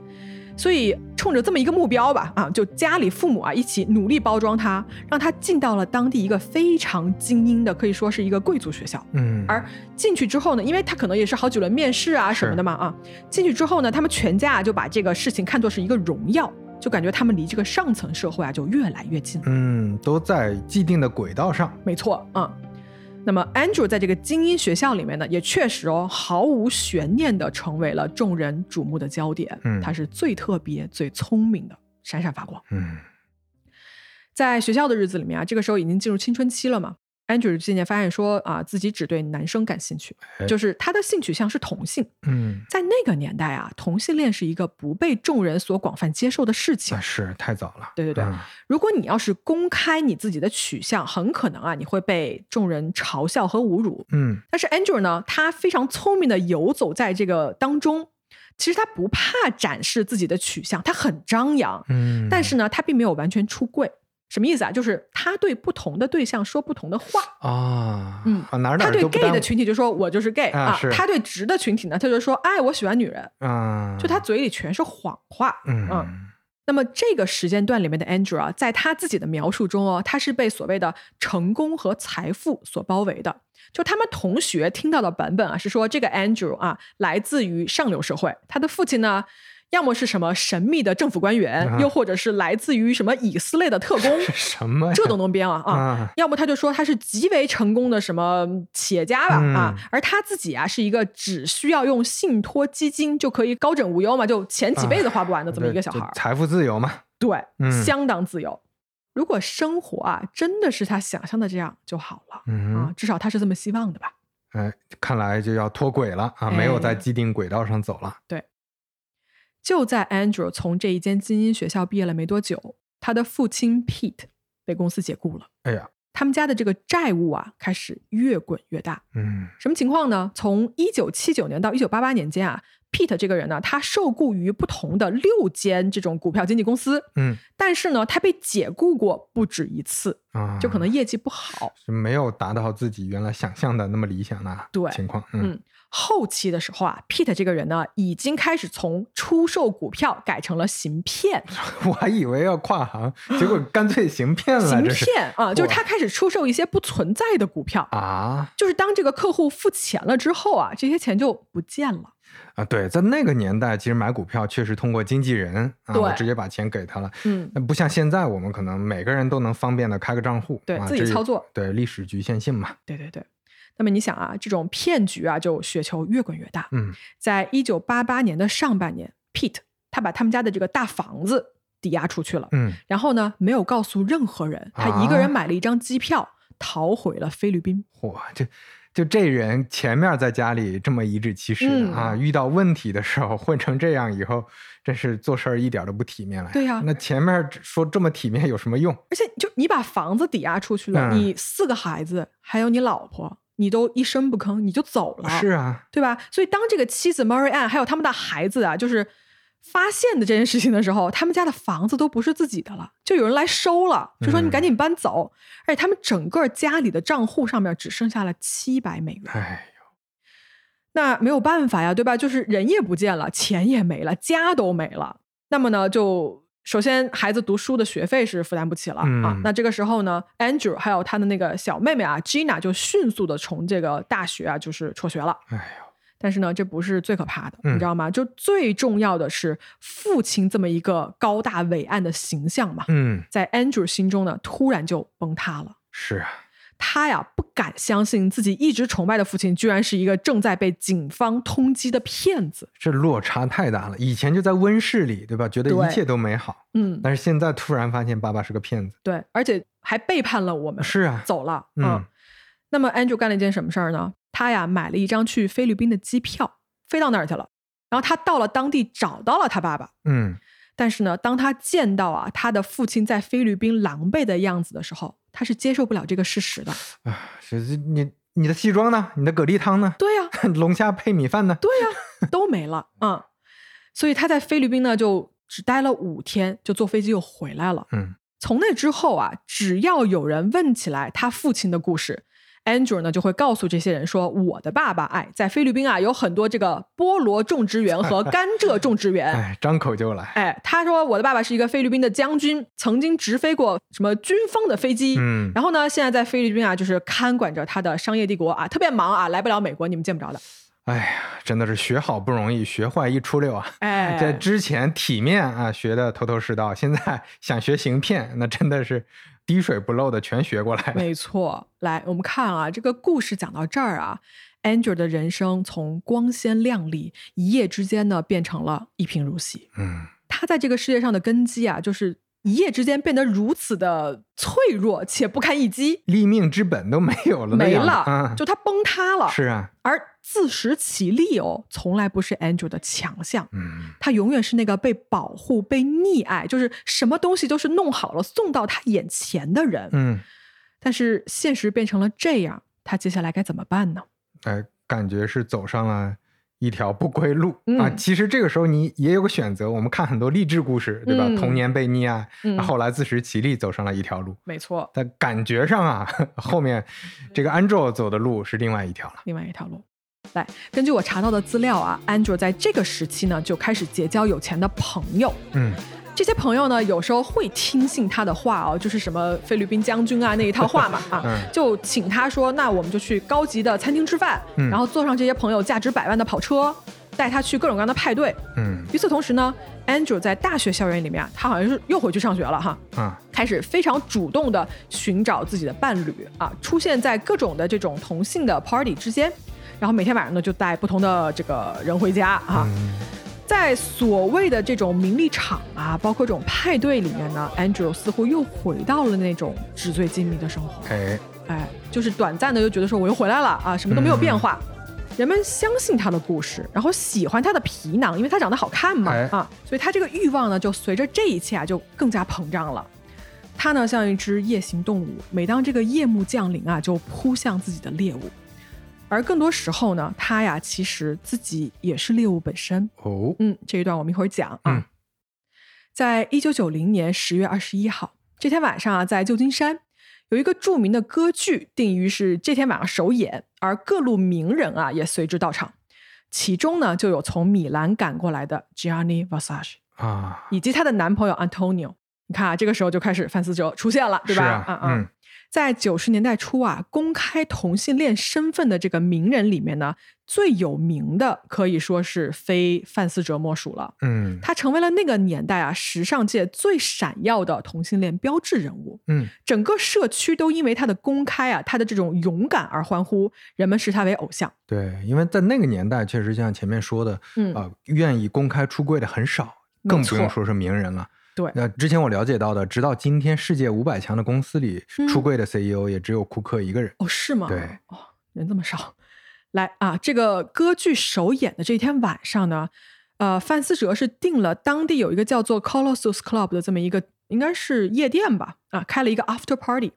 所以，冲着这么一个目标吧，啊，就家里父母啊一起努力包装他，让他进到了当地一个非常精英的，可以说是一个贵族学校。嗯，而进去之后呢，因为他可能也是好几轮面试啊什么的嘛，啊，进去之后呢，他们全家就把这个事情看作是一个荣耀，就感觉他们离这个上层社会啊就越来越近。嗯，都在既定的轨道上。没错，嗯。那么，Andrew 在这个精英学校里面呢，也确实哦，毫无悬念的成为了众人瞩目的焦点。嗯，他是最特别、最聪明的，闪闪发光。嗯，在学校的日子里面啊，这个时候已经进入青春期了嘛。Andrew 渐渐发现说啊，自己只对男生感兴趣，就是他的性取向是同性。嗯，在那个年代啊，同性恋是一个不被众人所广泛接受的事情。是太早了。对对对，如果你要是公开你自己的取向，很可能啊，你会被众人嘲笑和侮辱。嗯，但是 Andrew 呢，他非常聪明的游走在这个当中，其实他不怕展示自己的取向，他很张扬。嗯，但是呢，他并没有完全出柜。什么意思啊？就是他对不同的对象说不同的话啊，嗯，他对 gay 的群体就说我就是 gay 啊，他对直的群体呢，他就说哎，我喜欢女人啊，就他嘴里全是谎话，嗯。那么这个时间段里面的 Andrew 啊，在他自己的描述中哦，他是被所谓的成功和财富所包围的。就他们同学听到的版本啊，是说这个 Andrew 啊，来自于上流社会，他的父亲呢。要么是什么神秘的政府官员，又或者是来自于什么以色列的特工，什么这都能编啊啊！要么他就说他是极为成功的什么企业家吧啊，而他自己啊是一个只需要用信托基金就可以高枕无忧嘛，就钱几辈子花不完的这么一个小孩，财富自由嘛，对，相当自由。如果生活啊真的是他想象的这样就好了啊，至少他是这么希望的吧？哎，看来就要脱轨了啊，没有在既定轨道上走了。对。就在 Andrew 从这一间精英学校毕业了没多久，他的父亲 Pete 被公司解雇了。哎呀，他们家的这个债务啊开始越滚越大。嗯，什么情况呢？从一九七九年到一九八八年间啊，Pete 这个人呢，他受雇于不同的六间这种股票经纪公司。嗯，但是呢，他被解雇过不止一次。啊，就可能业绩不好，没有达到自己原来想象的那么理想的情况。嗯。后期的时候啊，Pete 这个人呢，已经开始从出售股票改成了行骗。我还以为要跨行，结果干脆行骗了。行骗啊，就是他开始出售一些不存在的股票啊。就是当这个客户付钱了之后啊，这些钱就不见了。啊，对，在那个年代，其实买股票确实通过经纪人啊，直接把钱给他了。嗯，那不像现在，我们可能每个人都能方便的开个账户，对自己操作。对，历史局限性嘛。对对对。那么你想啊，这种骗局啊，就雪球越滚越大。嗯，在一九八八年的上半年，Pete 他把他们家的这个大房子抵押出去了。嗯，然后呢，没有告诉任何人，他一个人买了一张机票，逃回了菲律宾。哇，这。就这人前面在家里这么颐指气使的啊，遇到问题的时候混成这样，以后真是做事儿一点都不体面了。对呀，那前面说这么体面有什么用？而且就你把房子抵押出去了，你四个孩子还有你老婆，你都一声不吭你就走了，是啊，对吧？所以当这个妻子 Mary Ann 还有他们的孩子啊，就是。发现的这件事情的时候，他们家的房子都不是自己的了，就有人来收了，就说你赶紧搬走。而且他们整个家里的账户上面只剩下了七百美元。哎呦，那没有办法呀，对吧？就是人也不见了，钱也没了，家都没了。那么呢，就首先孩子读书的学费是负担不起了啊。那这个时候呢，Andrew 还有他的那个小妹妹啊，Gina 就迅速的从这个大学啊就是辍学了。哎呦。但是呢，这不是最可怕的，你知道吗？就最重要的是父亲这么一个高大伟岸的形象嘛。嗯，在 Andrew 心中呢，突然就崩塌了。是啊，他呀不敢相信自己一直崇拜的父亲，居然是一个正在被警方通缉的骗子。这落差太大了。以前就在温室里，对吧？觉得一切都美好。嗯，但是现在突然发现爸爸是个骗子。对，而且还背叛了我们。是啊，走了。嗯，那么 Andrew 干了一件什么事儿呢？他呀买了一张去菲律宾的机票，飞到那儿去了。然后他到了当地，找到了他爸爸。嗯，但是呢，当他见到啊他的父亲在菲律宾狼狈的样子的时候，他是接受不了这个事实的。啊，这你你的西装呢？你的蛤蜊汤呢？对呀，龙虾配米饭呢？对呀，都没了。嗯，所以他在菲律宾呢就只待了五天，就坐飞机又回来了。嗯，从那之后啊，只要有人问起来他父亲的故事。Andrew 呢就会告诉这些人说：“我的爸爸哎，在菲律宾啊有很多这个菠萝种植园和甘蔗种植园。”哎，张口就来。哎，他说我的爸爸是一个菲律宾的将军，曾经直飞过什么军方的飞机。嗯，然后呢，现在在菲律宾啊，就是看管着他的商业帝国啊，特别忙啊，来不了美国，你们见不着的。哎呀，真的是学好不容易，学坏一出溜啊！哎，在之前体面啊学的头头是道，现在想学行骗，那真的是。滴水不漏的全学过来，没错。来，我们看啊，这个故事讲到这儿啊，Andrew 的人生从光鲜亮丽，一夜之间呢，变成了一贫如洗。嗯，他在这个世界上的根基啊，就是。一夜之间变得如此的脆弱且不堪一击，立命之本都没有了，没了，就他崩塌了。是啊，而自食其力哦，从来不是 Andrew 的强项。嗯，他永远是那个被保护、被溺爱，就是什么东西都是弄好了送到他眼前的人。嗯，但是现实变成了这样，他接下来该怎么办呢？哎，感觉是走上了。一条不归路啊！其实这个时候你也有个选择。我们看很多励志故事，对吧？童年被溺爱，后来自食其力，走上了一条路。没错。但感觉上啊，后面这个 Andrew 走的路是另外一条了。另外一条路。来，根据我查到的资料啊，Andrew 在这个时期呢就开始结交有钱的朋友。嗯。这些朋友呢，有时候会听信他的话哦，就是什么菲律宾将军啊那一套话嘛 啊，就请他说，那我们就去高级的餐厅吃饭，然后坐上这些朋友价值百万的跑车，带他去各种各样的派对。嗯，与此同时呢，Andrew 在大学校园里面，他好像是又回去上学了哈，嗯，开始非常主动的寻找自己的伴侣啊，出现在各种的这种同性的 party 之间，然后每天晚上呢就带不同的这个人回家啊。在所谓的这种名利场啊，包括这种派对里面呢，Andrew 似乎又回到了那种纸醉金迷的生活。哎，哎，就是短暂的又觉得说我又回来了啊，什么都没有变化。人们相信他的故事，然后喜欢他的皮囊，因为他长得好看嘛啊，所以他这个欲望呢，就随着这一切啊，就更加膨胀了。他呢，像一只夜行动物，每当这个夜幕降临啊，就扑向自己的猎物。而更多时候呢，他呀其实自己也是猎物本身。哦，嗯，这一段我们一会儿讲啊。在一九九零年十月二十一号这天晚上啊，在旧金山有一个著名的歌剧定于是这天晚上首演，而各路名人啊也随之到场，其中呢就有从米兰赶过来的 Gianni Versace 啊，以及她的男朋友 Antonio。你看啊，这个时候就开始范思哲出现了，对吧？啊啊。在九十年代初啊，公开同性恋身份的这个名人里面呢，最有名的可以说是非范思哲莫属了。嗯，他成为了那个年代啊时尚界最闪耀的同性恋标志人物。嗯，整个社区都因为他的公开啊，他的这种勇敢而欢呼，人们视他为偶像。对，因为在那个年代，确实像前面说的，嗯啊，愿意公开出柜的很少，更不用说是名人了。对，那之前我了解到的，直到今天，世界五百强的公司里出柜的 CEO 也只有库克一个人。哦，是吗？对，哦，人这么少。来啊，这个歌剧首演的这天晚上呢，呃，范思哲是订了当地有一个叫做 Colossus Club 的这么一个，应该是夜店吧？啊，开了一个 After Party。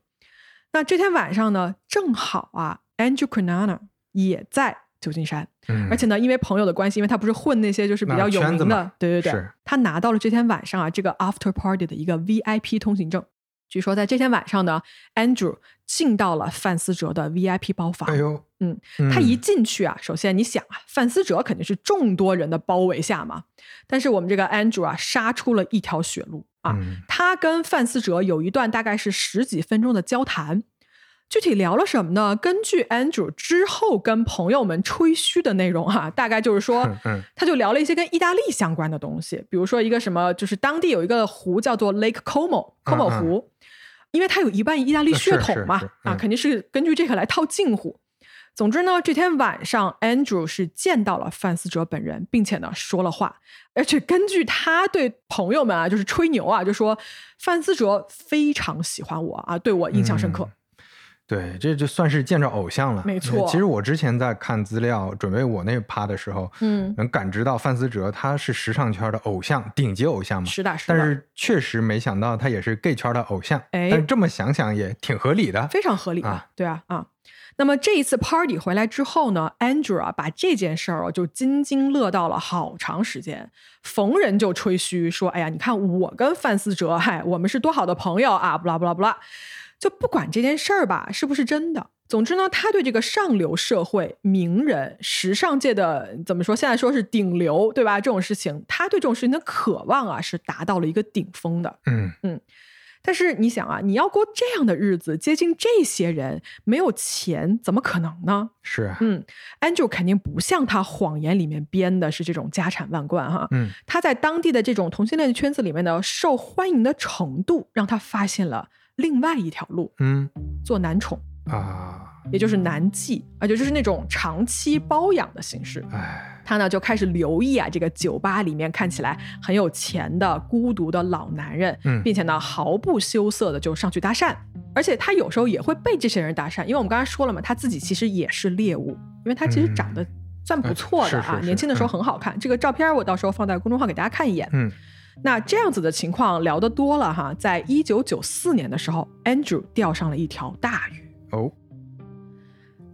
那这天晚上呢，正好啊，Andrew Cunanan 也在。旧金山，而且呢，因为朋友的关系，因为他不是混那些就是比较有名的，对对对，他拿到了这天晚上啊这个 after party 的一个 VIP 通行证。据说在这天晚上呢，Andrew 进到了范思哲的 VIP 包房。哎呦，嗯，他一进去啊，首先你想啊，范思哲肯定是众多人的包围下嘛，但是我们这个 Andrew 啊，杀出了一条血路啊，他跟范思哲有一段大概是十几分钟的交谈。具体聊了什么呢？根据 Andrew 之后跟朋友们吹嘘的内容哈，大概就是说，他就聊了一些跟意大利相关的东西，比如说一个什么，就是当地有一个湖叫做 Lake Como，Como 湖，因为它有一半意大利血统嘛，啊，肯定是根据这个来套近乎。总之呢，这天晚上 Andrew 是见到了范思哲本人，并且呢说了话，而且根据他对朋友们啊，就是吹牛啊，就说范思哲非常喜欢我啊，对我印象深刻。对，这就算是见着偶像了。没错，其实我之前在看资料准备我那趴的时候，嗯，能感知到范思哲他是时尚圈的偶像，顶级偶像嘛。是的，是的。但是确实没想到他也是 gay 圈的偶像。哎，但这么想想也挺合理的，非常合理啊。对啊，啊。那么这一次 party 回来之后呢，Andrew 啊把这件事儿就津津乐道了好长时间，逢人就吹嘘说：“哎呀，你看我跟范思哲，嗨，我们是多好的朋友啊！”不啦不啦不啦。就不管这件事儿吧是不是真的，总之呢，他对这个上流社会、名人、时尚界的怎么说？现在说是顶流，对吧？这种事情，他对这种事情的渴望啊，是达到了一个顶峰的。嗯嗯。但是你想啊，你要过这样的日子，接近这些人，没有钱怎么可能呢？是。嗯，Andrew 肯定不像他谎言里面编的是这种家产万贯哈。嗯。他在当地的这种同性恋圈子里面的受欢迎的程度，让他发现了。另外一条路，嗯，做男宠啊，也就是男妓，而且就是那种长期包养的形式。哎，他呢就开始留意啊，这个酒吧里面看起来很有钱的孤独的老男人，嗯，并且呢毫不羞涩的就上去搭讪，而且他有时候也会被这些人搭讪，因为我们刚才说了嘛，他自己其实也是猎物，因为他其实长得算不错的啊，年轻的时候很好看。这个照片我到时候放在公众号给大家看一眼，嗯。那这样子的情况聊得多了哈，在一九九四年的时候，Andrew 钓上了一条大鱼哦。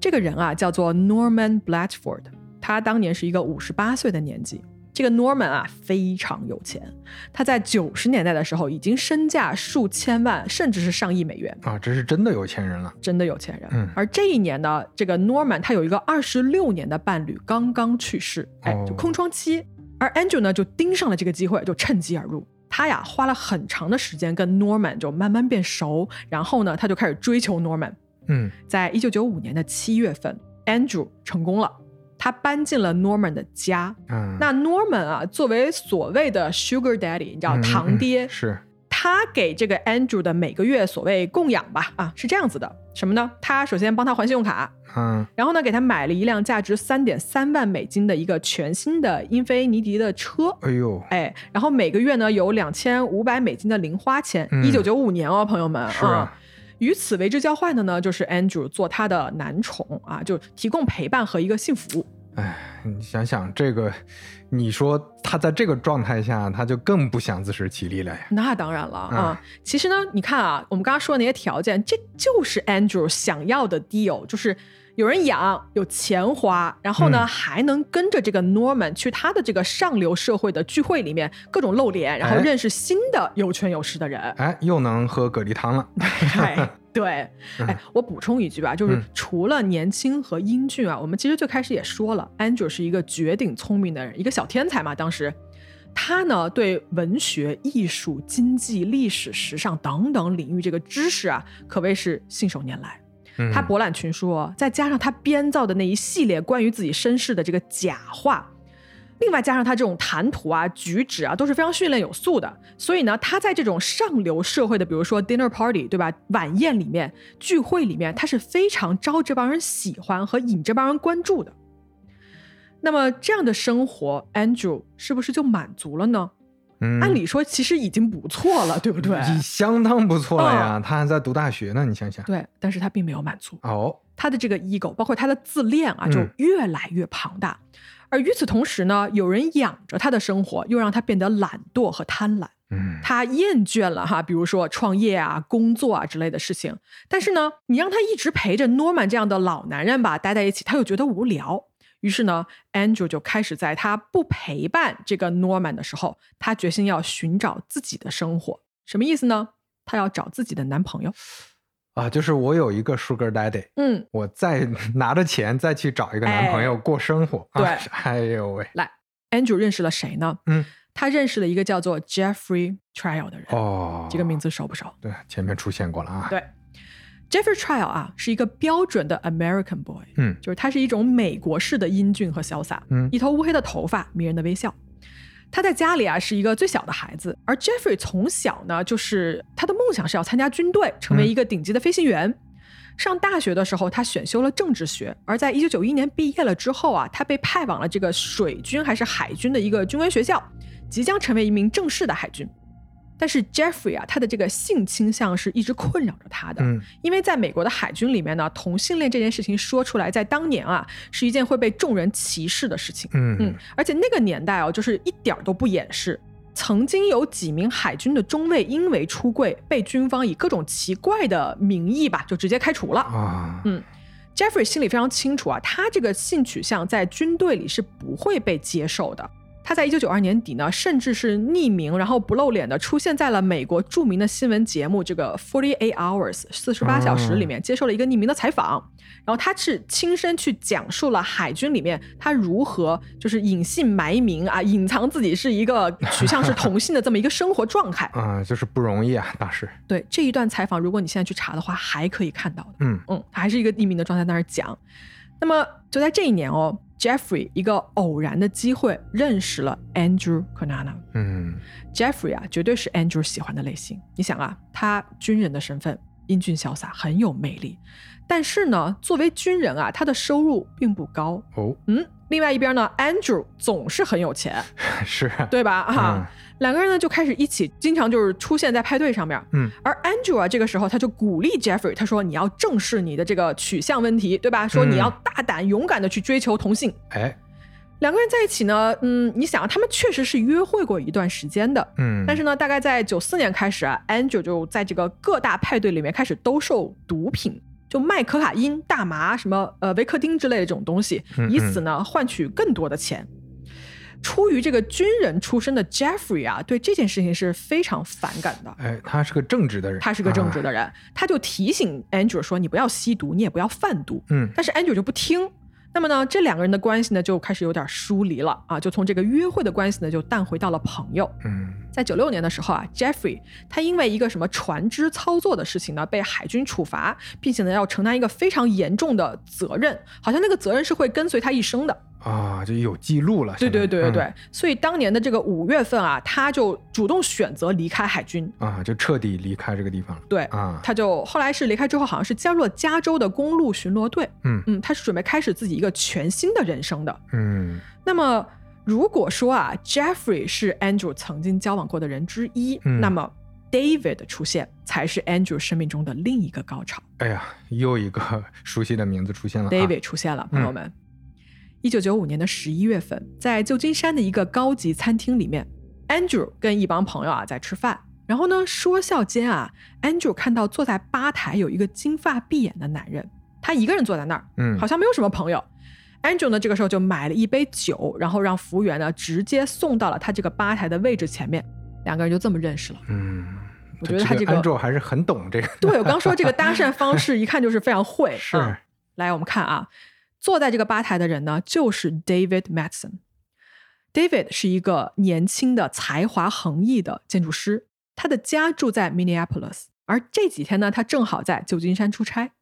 这个人啊叫做 Norman Blatchford，他当年是一个五十八岁的年纪。这个 Norman 啊非常有钱，他在九十年代的时候已经身价数千万，甚至是上亿美元啊，这是真的有钱人了，真的有钱人。嗯，而这一年呢，这个 Norman 他有一个二十六年的伴侣刚刚去世，哎，就空窗期。而 Andrew 呢，就盯上了这个机会，就趁机而入。他呀，花了很长的时间跟 Norman 就慢慢变熟，然后呢，他就开始追求 Norman。嗯，在一九九五年的七月份，Andrew 成功了，他搬进了 Norman 的家。嗯，那 Norman 啊，作为所谓的 Sugar Daddy，你知道堂爹，是他给这个 Andrew 的每个月所谓供养吧？啊，是这样子的，什么呢？他首先帮他还信用卡。嗯，然后呢，给他买了一辆价值三点三万美金的一个全新的英菲尼迪的车。哎呦，哎，然后每个月呢有两千五百美金的零花钱。一九九五年哦，朋友们啊。与此为之交换的呢，就是 Andrew 做他的男宠啊，就提供陪伴和一个性服务。哎，你想想这个，你说他在这个状态下，他就更不想自食其力了呀。那当然了啊。其实呢，你看啊，我们刚刚说的那些条件，这就是 Andrew 想要的 deal，就是。有人养，有钱花，然后呢，还能跟着这个 Norman 去他的这个上流社会的聚会里面各种露脸，然后认识新的有权有势的人。哎，又能喝蛤蜊汤了。对，哎，我补充一句吧，就是除了年轻和英俊啊，我们其实最开始也说了，Andrew 是一个绝顶聪明的人，一个小天才嘛。当时他呢对文学、艺术、经济、历史、时尚等等领域这个知识啊，可谓是信手拈来。他博览群书，再加上他编造的那一系列关于自己身世的这个假话。另外加上他这种谈吐啊、举止啊，都是非常训练有素的。所以呢，他在这种上流社会的，比如说 dinner party，对吧？晚宴里面、聚会里面，他是非常招这帮人喜欢和引这帮人关注的。那么这样的生活，Andrew 是不是就满足了呢？嗯，按理说其实已经不错了，对不对？相当不错了呀，他还在读大学呢，你想想。对，但是他并没有满足。哦，他的这个 ego，包括他的自恋啊，就越来越庞大。而与此同时呢，有人养着他的生活，又让他变得懒惰和贪婪。嗯，他厌倦了哈，比如说创业啊、工作啊之类的事情。但是呢，你让他一直陪着 Norman 这样的老男人吧，待在一起，他又觉得无聊。于是呢，Andrew 就开始在他不陪伴这个 Norman 的时候，他决心要寻找自己的生活。什么意思呢？他要找自己的男朋友。啊，就是我有一个 Sugar Daddy，嗯，我再拿着钱再去找一个男朋友过生活。对，哎呦喂，来，Andrew 认识了谁呢？嗯，他认识了一个叫做 Jeffrey Trial 的人。哦，这个名字熟不熟？对，前面出现过了啊。对，Jeffrey Trial 啊，是一个标准的 American boy，嗯，就是他是一种美国式的英俊和潇洒，嗯，一头乌黑的头发，迷人的微笑。他在家里啊是一个最小的孩子，而 Jeffrey 从小呢就是他的梦想是要参加军队，成为一个顶级的飞行员。上大学的时候，他选修了政治学，而在一九九一年毕业了之后啊，他被派往了这个水军还是海军的一个军官学校，即将成为一名正式的海军。但是 Jeffrey 啊，他的这个性倾向是一直困扰着他的，因为在美国的海军里面呢，同性恋这件事情说出来，在当年啊，是一件会被众人歧视的事情。嗯嗯，而且那个年代哦，就是一点都不掩饰，曾经有几名海军的中尉因为出柜，被军方以各种奇怪的名义吧，就直接开除了。啊，嗯，Jeffrey 心里非常清楚啊，他这个性取向在军队里是不会被接受的。他在一九九二年底呢，甚至是匿名，然后不露脸的出现在了美国著名的新闻节目《这个 Forty Eight Hours》四十八小时里面，接受了一个匿名的采访。然后他是亲身去讲述了海军里面他如何就是隐姓埋名啊，隐藏自己是一个取向是同性的这么一个生活状态。啊，就是不容易啊，大师。对这一段采访，如果你现在去查的话，还可以看到的。嗯嗯，他还是一个匿名的状态在那儿讲。那么就在这一年哦。Jeffrey 一个偶然的机会认识了 Andrew c o n a n a 嗯，Jeffrey 啊，绝对是 Andrew 喜欢的类型。你想啊，他军人的身份，英俊潇洒，很有魅力。但是呢，作为军人啊，他的收入并不高。哦，嗯。另外一边呢，Andrew 总是很有钱，是对吧？哈，两个人呢就开始一起，经常就是出现在派对上面。嗯，而 Andrew 啊，这个时候他就鼓励 Jeffrey，他说：“你要正视你的这个取向问题，对吧？说你要大胆勇敢的去追求同性。”哎，两个人在一起呢，嗯，你想，他们确实是约会过一段时间的。嗯，但是呢，大概在九四年开始啊，Andrew 就在这个各大派对里面开始兜售毒品。就卖可卡因、大麻、什么呃维克丁之类的这种东西，以此呢换取更多的钱。出于这个军人出身的 Jeffrey 啊，对这件事情是非常反感的。哎，他是个正直的人，他是个正直的人，他就提醒 Andrew 说：“你不要吸毒，你也不要贩毒。”嗯，但是 Andrew 就不听。那么呢，这两个人的关系呢就开始有点疏离了啊，就从这个约会的关系呢就淡回到了朋友。嗯，在九六年的时候啊，Jeffrey 他因为一个什么船只操作的事情呢被海军处罚，并且呢要承担一个非常严重的责任，好像那个责任是会跟随他一生的。啊，就有记录了。对对对对对，所以当年的这个五月份啊，他就主动选择离开海军啊，就彻底离开这个地方了。对啊，他就后来是离开之后，好像是加入了加州的公路巡逻队。嗯嗯，他是准备开始自己一个全新的人生的。嗯，那么如果说啊，Jeffrey 是 Andrew 曾经交往过的人之一，那么 David 的出现才是 Andrew 生命中的另一个高潮。哎呀，又一个熟悉的名字出现了，David 出现了，朋友们。一九九五年的十一月份，在旧金山的一个高级餐厅里面，Andrew 跟一帮朋友啊在吃饭。然后呢，说笑间啊，Andrew 看到坐在吧台有一个金发碧眼的男人，他一个人坐在那儿，嗯，好像没有什么朋友。Andrew 呢，这个时候就买了一杯酒，然后让服务员呢直接送到了他这个吧台的位置前面，两个人就这么认识了。嗯，我觉得他这个 Andrew 还是很懂这个。对我刚说这个搭讪方式，一看就是非常会。是，来我们看啊。坐在这个吧台的人呢，就是 David Matson。David 是一个年轻的、才华横溢的建筑师，他的家住在 Minneapolis，而这几天呢，他正好在旧金山出差。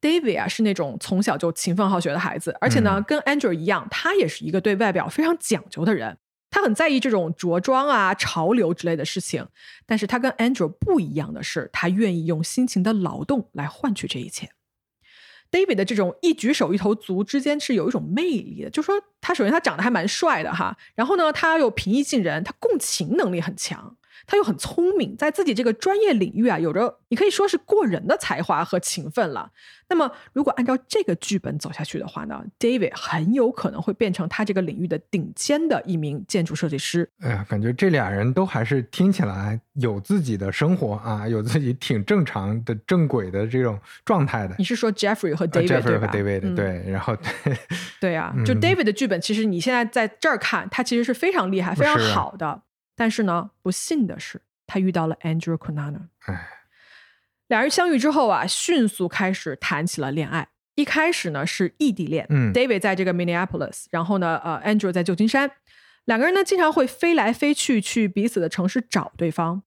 David 啊，是那种从小就勤奋好学的孩子，而且呢，跟 Andrew 一样，他也是一个对外表非常讲究的人。他很在意这种着装啊、潮流之类的事情。但是他跟 Andrew 不一样的是，他愿意用辛勤的劳动来换取这一切。David 的这种一举手一投足之间是有一种魅力的，就说他首先他长得还蛮帅的哈，然后呢，他又平易近人，他共情能力很强。他又很聪明，在自己这个专业领域啊，有着你可以说是过人的才华和勤奋了。那么，如果按照这个剧本走下去的话呢，David 很有可能会变成他这个领域的顶尖的一名建筑设计师。哎呀，感觉这俩人都还是听起来有自己的生活啊，有自己挺正常的正轨的这种状态的。你是说 Jeffrey 和 David Jeffrey 和 David 对，然后对对啊，就 David 的剧本，其实你现在在这儿看，他其实是非常厉害、非常好的。但是呢，不幸的是，他遇到了 Andrew Konana。哎，俩人相遇之后啊，迅速开始谈起了恋爱。一开始呢是异地恋，嗯，David 在这个 Minneapolis，然后呢，呃，Andrew 在旧金山，两个人呢经常会飞来飞去，去彼此的城市找对方。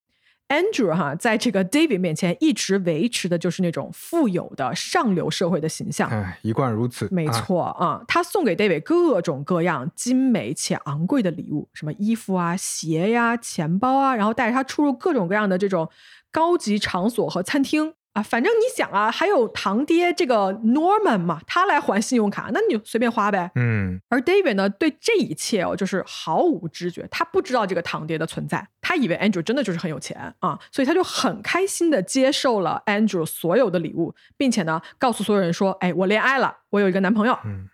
Andrew 哈，在这个 David 面前一直维持的就是那种富有的上流社会的形象，哎，一贯如此。没错啊，他送给 David 各种各样精美且昂贵的礼物，什么衣服啊、鞋呀、钱包啊，然后带着他出入各种各样的这种高级场所和餐厅。啊，反正你想啊，还有堂爹这个 Norman 嘛，他来还信用卡，那你就随便花呗。嗯。而 David 呢，对这一切哦，就是毫无知觉，他不知道这个堂爹的存在，他以为 Andrew 真的就是很有钱啊，所以他就很开心的接受了 Andrew 所有的礼物，并且呢，告诉所有人说：“哎，我恋爱了，我有一个男朋友。”嗯。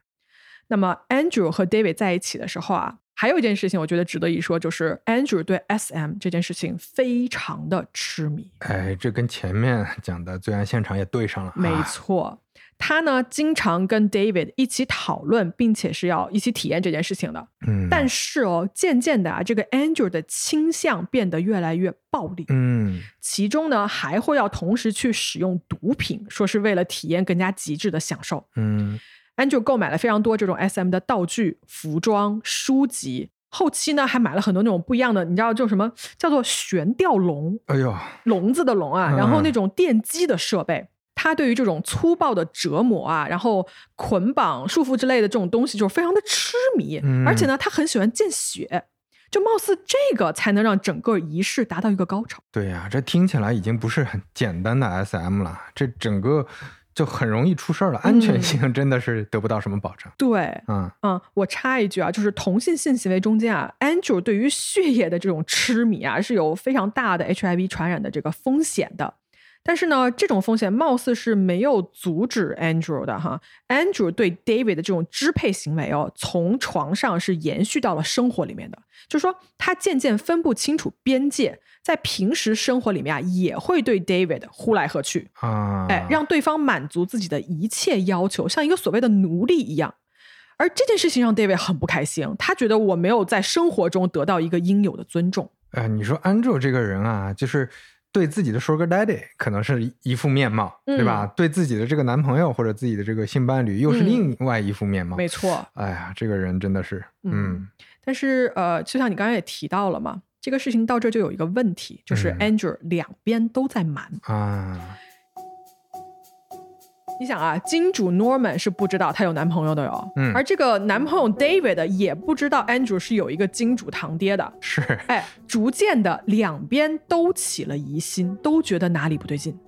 那么 Andrew 和 David 在一起的时候啊。还有一件事情，我觉得值得一说，就是 Andrew 对 SM 这件事情非常的痴迷。哎，这跟前面讲的罪案现场也对上了。没错，他呢经常跟 David 一起讨论，并且是要一起体验这件事情的。嗯，但是哦，渐渐的啊，这个 Andrew 的倾向变得越来越暴力。嗯，其中呢还会要同时去使用毒品，说是为了体验更加极致的享受。嗯。Andrew 购买了非常多这种 SM 的道具、服装、书籍，后期呢还买了很多那种不一样的，你知道就什么？叫做悬吊笼。哎呦，笼子的笼啊，然后那种电击的设备。他对于这种粗暴的折磨啊，然后捆绑、束缚之类的这种东西，就是非常的痴迷。而且呢，他很喜欢见血，就貌似这个才能让整个仪式达到一个高潮。对呀，这听起来已经不是很简单的 SM 了，这整个。就很容易出事儿了，安全性真的是得不到什么保障。对，嗯嗯，我插一句啊，就是同性性行为中间啊，Andrew 对于血液的这种痴迷啊，是有非常大的 HIV 传染的这个风险的。但是呢，这种风险貌似是没有阻止 Andrew 的哈。Andrew 对 David 的这种支配行为哦，从床上是延续到了生活里面的，就是说他渐渐分不清楚边界。在平时生活里面啊，也会对 David 呼来喝去啊，哎，让对方满足自己的一切要求，像一个所谓的奴隶一样。而这件事情让 David 很不开心，他觉得我没有在生活中得到一个应有的尊重。哎，你说 Andrew 这个人啊，就是对自己的 Sugar Daddy 可能是一副面貌，对吧？对自己的这个男朋友或者自己的这个性伴侣又是另外一副面貌。没错。哎呀，这个人真的是，嗯。但是呃，就像你刚才也提到了嘛。这个事情到这就有一个问题，就是 Andrew 两边都在瞒啊。你想啊，金主 Norman 是不知道她有男朋友的哟，嗯，而这个男朋友 David 也不知道 Andrew 是有一个金主堂爹的，是，哎，逐渐的两边都起了疑心，都觉得哪里不对劲。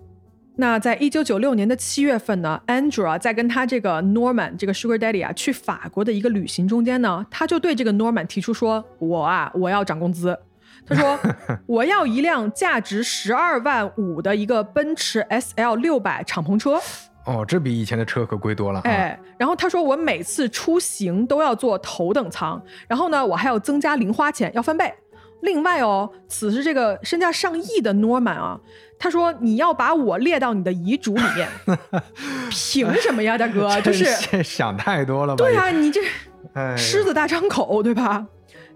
那在一九九六年的七月份呢，Andrew 啊，在跟他这个 Norman 这个 Sugar Daddy 啊去法国的一个旅行中间呢，他就对这个 Norman 提出说：“我啊，我要涨工资。”他说：“我要一辆价值十二万五的一个奔驰 S L 六百敞篷车。”哦，这比以前的车可贵多了。哎，然后他说：“我每次出行都要坐头等舱，然后呢，我还要增加零花钱，要翻倍。另外哦，此时这个身价上亿的 Norman 啊，他说你要把我列到你的遗嘱里面，凭什么呀，大哥？就是想太多了吧？对啊，你这狮子大张口，对吧？”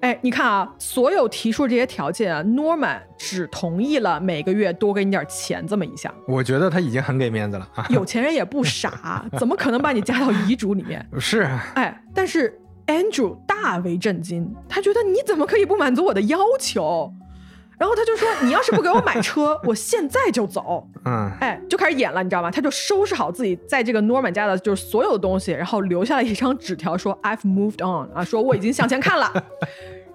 哎，你看啊，所有提出这些条件啊，Norman 只同意了每个月多给你点钱这么一项。我觉得他已经很给面子了啊。有钱人也不傻，怎么可能把你加到遗嘱里面？是。哎，但是 Andrew 大为震惊，他觉得你怎么可以不满足我的要求？然后他就说：“你要是不给我买车，我现在就走。”嗯，哎，就开始演了，你知道吗？他就收拾好自己在这个 Norman 家的就是所有的东西，然后留下了一张纸条，说：“I've moved on 啊，说我已经向前看了。”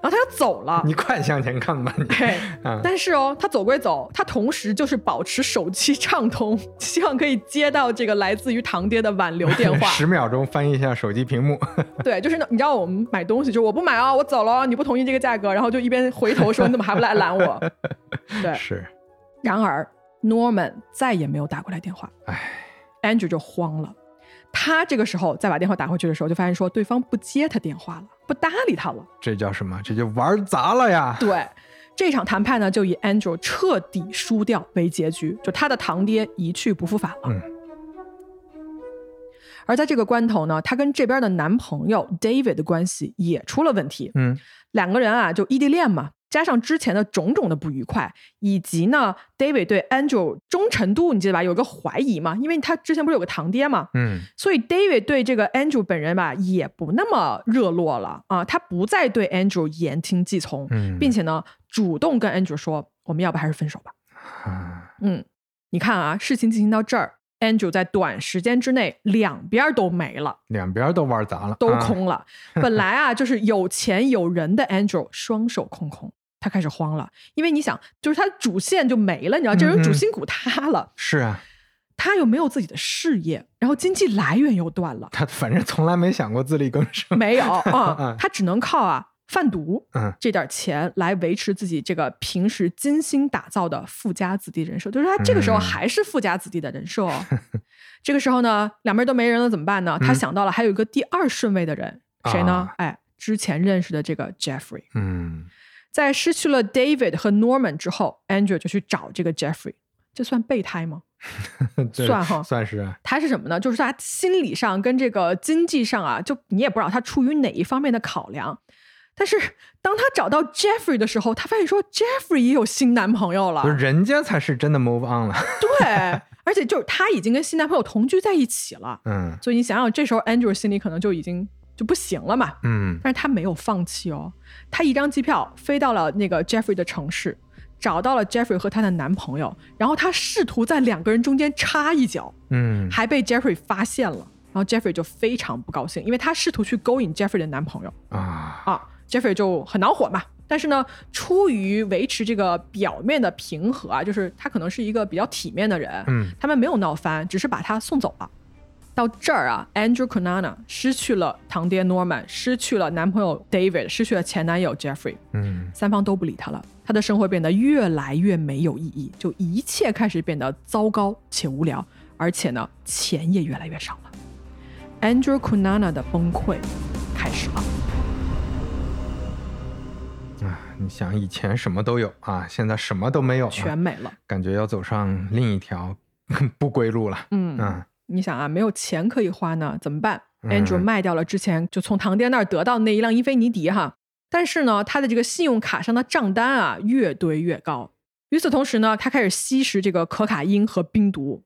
然后他就走了，你快向前看吧，你。对，但是哦，他走归走，他同时就是保持手机畅通，希望可以接到这个来自于堂爹的挽留电话。十秒钟翻译一下手机屏幕。对，就是你知道我们买东西，就是我不买啊，我走了，你不同意这个价格，然后就一边回头说你怎么还不来拦我？对，是。然而 Norman 再也没有打过来电话，哎，Andrew 就慌了。他这个时候再把电话打回去的时候，就发现说对方不接他电话了，不搭理他了。这叫什么？这就玩砸了呀！对，这场谈判呢，就以 Andrew 彻底输掉为结局，就他的堂爹一去不复返了。嗯。而在这个关头呢，她跟这边的男朋友 David 的关系也出了问题。嗯。两个人啊，就异地恋嘛。加上之前的种种的不愉快，以及呢，David 对 Andrew 忠诚度，你记得吧？有个怀疑嘛，因为他之前不是有个堂爹嘛，嗯，所以 David 对这个 Andrew 本人吧，也不那么热络了啊，他不再对 Andrew 言听计从，并且呢，主动跟 Andrew 说，我们要不还是分手吧？嗯，你看啊，事情进行到这儿。Andrew 在短时间之内两边都没了，两边都玩砸了，都空了。本来啊，就是有钱有人的 Andrew 双手空空，他开始慌了，因为你想，就是他主线就没了，你知道，这人主心骨塌了。是啊，他又没有自己的事业，然后经济来源又断了，他反正从来没想过自力更生，没有啊，他只能靠啊。贩毒，嗯，这点钱来维持自己这个平时精心打造的富家子弟人设，就是他这个时候还是富家子弟的人设。哦。这个时候呢，两边都没人了，怎么办呢？他想到了还有一个第二顺位的人，谁呢？哎，之前认识的这个 Jeffrey。嗯，在失去了 David 和 Norman 之后，Andrew 就去找这个 Jeffrey，这算备胎吗？算哈，算是。他是什么呢？就是他心理上跟这个经济上啊，就你也不知道他出于哪一方面的考量。但是当他找到 Jeffrey 的时候，他发现说 Jeffrey 也有新男朋友了，人家才是真的 move on 了。对，而且就是他已经跟新男朋友同居在一起了。嗯，所以你想想，这时候 Andrew 心里可能就已经就不行了嘛。嗯，但是他没有放弃哦，他一张机票飞到了那个 Jeffrey 的城市，找到了 Jeffrey 和他的男朋友，然后他试图在两个人中间插一脚，嗯，还被 Jeffrey 发现了，然后 Jeffrey 就非常不高兴，因为他试图去勾引 Jeffrey 的男朋友啊啊。Jeffrey 就很恼火嘛，但是呢，出于维持这个表面的平和啊，就是他可能是一个比较体面的人，嗯，他们没有闹翻，只是把他送走了。到这儿啊，Andrew Conana 失去了堂爹 Norman，失去了男朋友 David，失去了前男友 Jeffrey，嗯，三方都不理他了，他的生活变得越来越没有意义，就一切开始变得糟糕且无聊，而且呢，钱也越来越少了。Andrew Conana 的崩溃开始了。啊你想以前什么都有啊，现在什么都没有，全没了，感觉要走上另一条 不归路了。嗯嗯，你想啊，没有钱可以花呢，怎么办？Andrew 卖掉了之前就从堂爹那儿得到的那一辆英菲尼迪哈，但是呢，他的这个信用卡上的账单啊越堆越高。与此同时呢，他开始吸食这个可卡因和冰毒。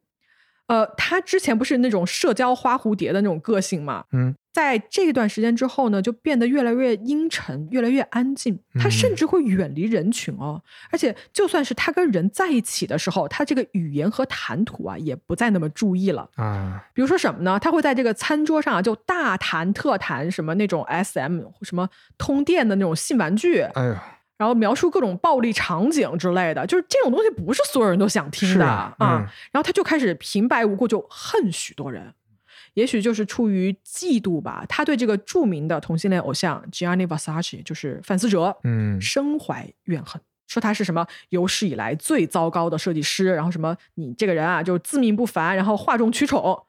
呃，他之前不是那种社交花蝴蝶的那种个性嘛？嗯，在这段时间之后呢，就变得越来越阴沉，越来越安静。他甚至会远离人群哦，而且就算是他跟人在一起的时候，他这个语言和谈吐啊，也不再那么注意了啊。比如说什么呢？他会在这个餐桌上啊，就大谈特谈什么那种 SM 什么通电的那种性玩具。哎呦。然后描述各种暴力场景之类的，就是这种东西不是所有人都想听的啊。然后他就开始平白无故就恨许多人，也许就是出于嫉妒吧。他对这个著名的同性恋偶像 Gianni Versace，就是范思哲，嗯，深怀怨恨，说他是什么有史以来最糟糕的设计师，然后什么你这个人啊，就自命不凡，然后哗众取宠。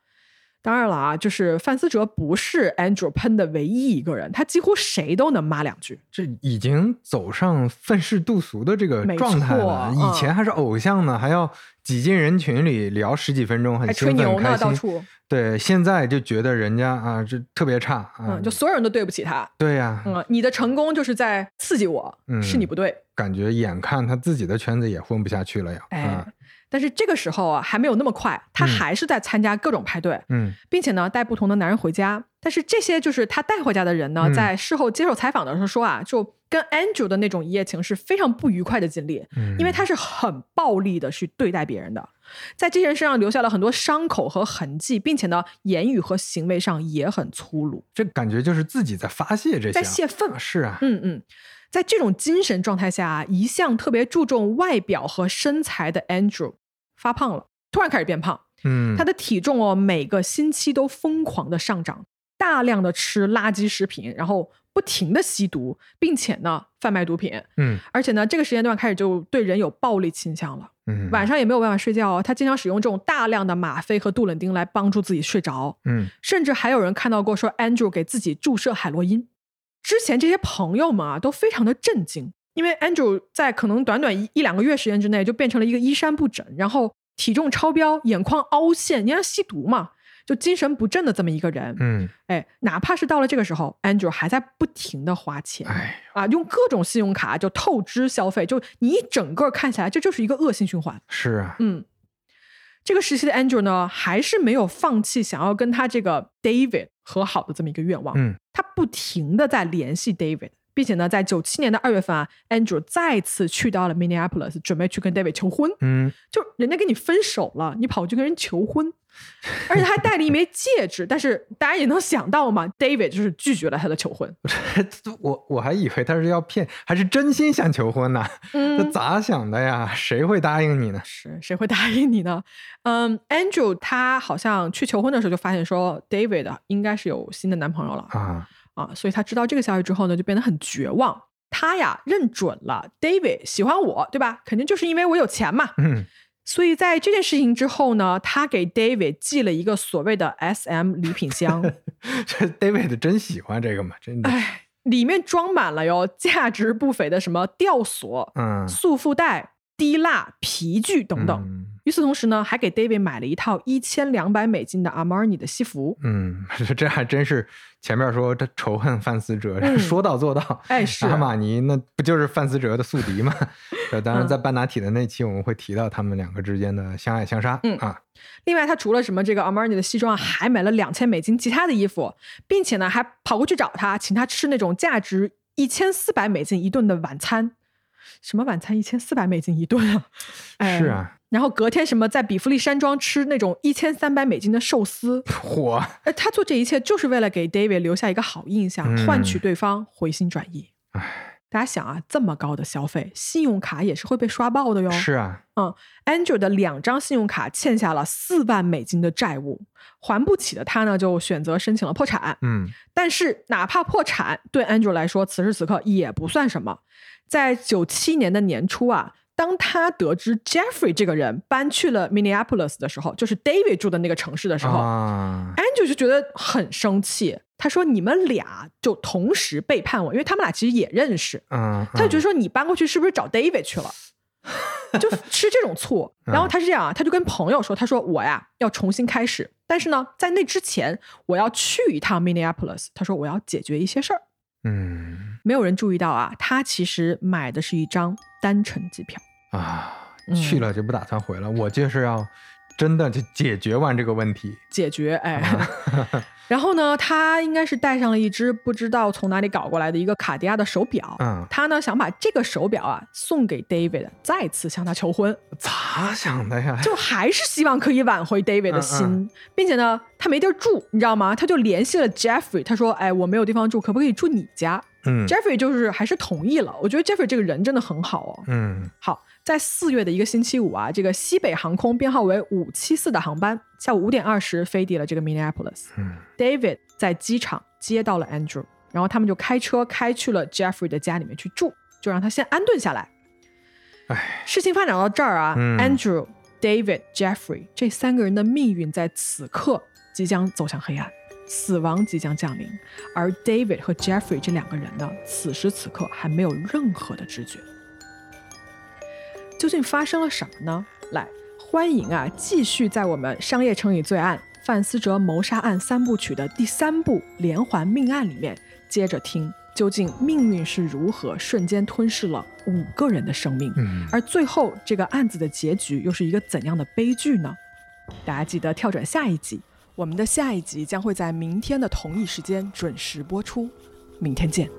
当然了啊，就是范思哲不是 Andrew 喷的唯一一个人，他几乎谁都能骂两句。这已经走上愤世嫉俗的这个状态了。以前还是偶像呢，还要挤进人群里聊十几分钟，很吹牛呢，到处。对，现在就觉得人家啊，这特别差啊，就所有人都对不起他。对呀，嗯，你的成功就是在刺激我，是你不对。感觉眼看他自己的圈子也混不下去了呀。哎。但是这个时候啊，还没有那么快，他还是在参加各种派对，嗯，并且呢，带不同的男人回家。但是这些就是他带回家的人呢，在事后接受采访的时候说啊，就跟 Andrew 的那种一夜情是非常不愉快的经历，因为他是很暴力的去对待别人的，在这些人身上留下了很多伤口和痕迹，并且呢，言语和行为上也很粗鲁。这感觉就是自己在发泄这些，在泄愤。是啊，嗯嗯，在这种精神状态下，一向特别注重外表和身材的 Andrew 发胖了，突然开始变胖。嗯，他的体重哦，每个星期都疯狂的上涨。大量的吃垃圾食品，然后不停的吸毒，并且呢贩卖毒品，嗯，而且呢这个时间段开始就对人有暴力倾向了，嗯，晚上也没有办法睡觉哦，他经常使用这种大量的吗啡和杜冷丁来帮助自己睡着，嗯，甚至还有人看到过说 Andrew 给自己注射海洛因，之前这些朋友们啊都非常的震惊，因为 Andrew 在可能短短一一两个月时间之内就变成了一个衣衫不整，然后体重超标，眼眶凹陷，你看吸毒嘛。就精神不振的这么一个人，嗯，哎，哪怕是到了这个时候，Andrew 还在不停的花钱，哎，啊，用各种信用卡就透支消费，就你一整个看起来，这就是一个恶性循环。是啊，嗯，这个时期的 Andrew 呢，还是没有放弃想要跟他这个 David 和好的这么一个愿望，嗯，他不停的在联系 David，并且呢，在九七年的二月份啊，Andrew 再次去到了 Minneapolis，准备去跟 David 求婚，嗯，就人家跟你分手了，你跑去跟人求婚。而且他还戴了一枚戒指，但是大家也能想到嘛，David 就是拒绝了他的求婚。我我还以为他是要骗，还是真心想求婚呢？嗯 这咋想的呀？谁会答应你呢？是谁会答应你呢？嗯，Andrew 他好像去求婚的时候就发现说，David 应该是有新的男朋友了啊啊，所以他知道这个消息之后呢，就变得很绝望。他呀认准了 David 喜欢我，对吧？肯定就是因为我有钱嘛。嗯。所以在这件事情之后呢，他给 David 寄了一个所谓的 S.M 礼品箱。这 David 真喜欢这个吗？真的？哎，里面装满了哟，价值不菲的什么吊锁、嗯，束缚带、滴蜡、皮具等等。与此同时呢，还给 David 买了一套一千两百美金的 Armani 的西服。嗯，这还真是前面说这仇恨范思哲，说到做到。哎，是阿玛尼那不就是范思哲的宿敌吗？当然，在半拿体的那期我们会提到他们两个之间的相爱相杀。嗯啊，另外他除了什么这个 Armani 的西装，还买了两千美金其他的衣服，并且呢还跑过去找他，请他吃那种价值一千四百美金一顿的晚餐。什么晚餐一千四百美金一顿啊？是啊。然后隔天什么在比弗利山庄吃那种一千三百美金的寿司，火！哎，他做这一切就是为了给 David 留下一个好印象，换取对方回心转意。哎，大家想啊，这么高的消费，信用卡也是会被刷爆的哟。是啊，嗯，Andrew 的两张信用卡欠下了四万美金的债务，还不起的他呢，就选择申请了破产。嗯，但是哪怕破产，对 Andrew 来说，此时此刻也不算什么。在九七年的年初啊。当他得知 Jeffrey 这个人搬去了 Minneapolis 的时候，就是 David 住的那个城市的时候，Andrew 就觉得很生气。他说：“你们俩就同时背叛我，因为他们俩其实也认识。”嗯，他就觉得说：“你搬过去是不是找 David 去了？”就吃这种醋。然后他是这样啊，他就跟朋友说：“他说我呀要重新开始，但是呢，在那之前我要去一趟 Minneapolis。他说我要解决一些事儿。”嗯，没有人注意到啊，他其实买的是一张单程机票啊，去了就不打算回了。我就是要真的就解决完这个问题，解决哎。然后呢，他应该是带上了一只不知道从哪里搞过来的一个卡地亚的手表。嗯，他呢想把这个手表啊送给 David，再次向他求婚。咋想的呀？就还是希望可以挽回 David 的心，并且呢，他没地儿住，你知道吗？他就联系了 Jeffrey，他说：“哎，我没有地方住，可不可以住你家？”嗯，Jeffrey 就是还是同意了。我觉得 Jeffrey 这个人真的很好哦。嗯，好。在四月的一个星期五啊，这个西北航空编号为五七四的航班，下午五点二十飞抵了这个 Minneapolis。嗯，David 在机场接到了 Andrew，然后他们就开车开去了 Jeffrey 的家里面去住，就让他先安顿下来。哎，事情发展到这儿啊，Andrew、David、Jeffrey 这三个人的命运在此刻即将走向黑暗，死亡即将降临，而 David 和 Jeffrey 这两个人呢，此时此刻还没有任何的知觉。究竟发生了什么呢？来，欢迎啊，继续在我们《商业成语罪案》《范思哲谋杀案三部曲》的第三部连环命案里面接着听，究竟命运是如何瞬间吞噬了五个人的生命？嗯、而最后这个案子的结局又是一个怎样的悲剧呢？大家记得跳转下一集。我们的下一集将会在明天的同一时间准时播出。明天见。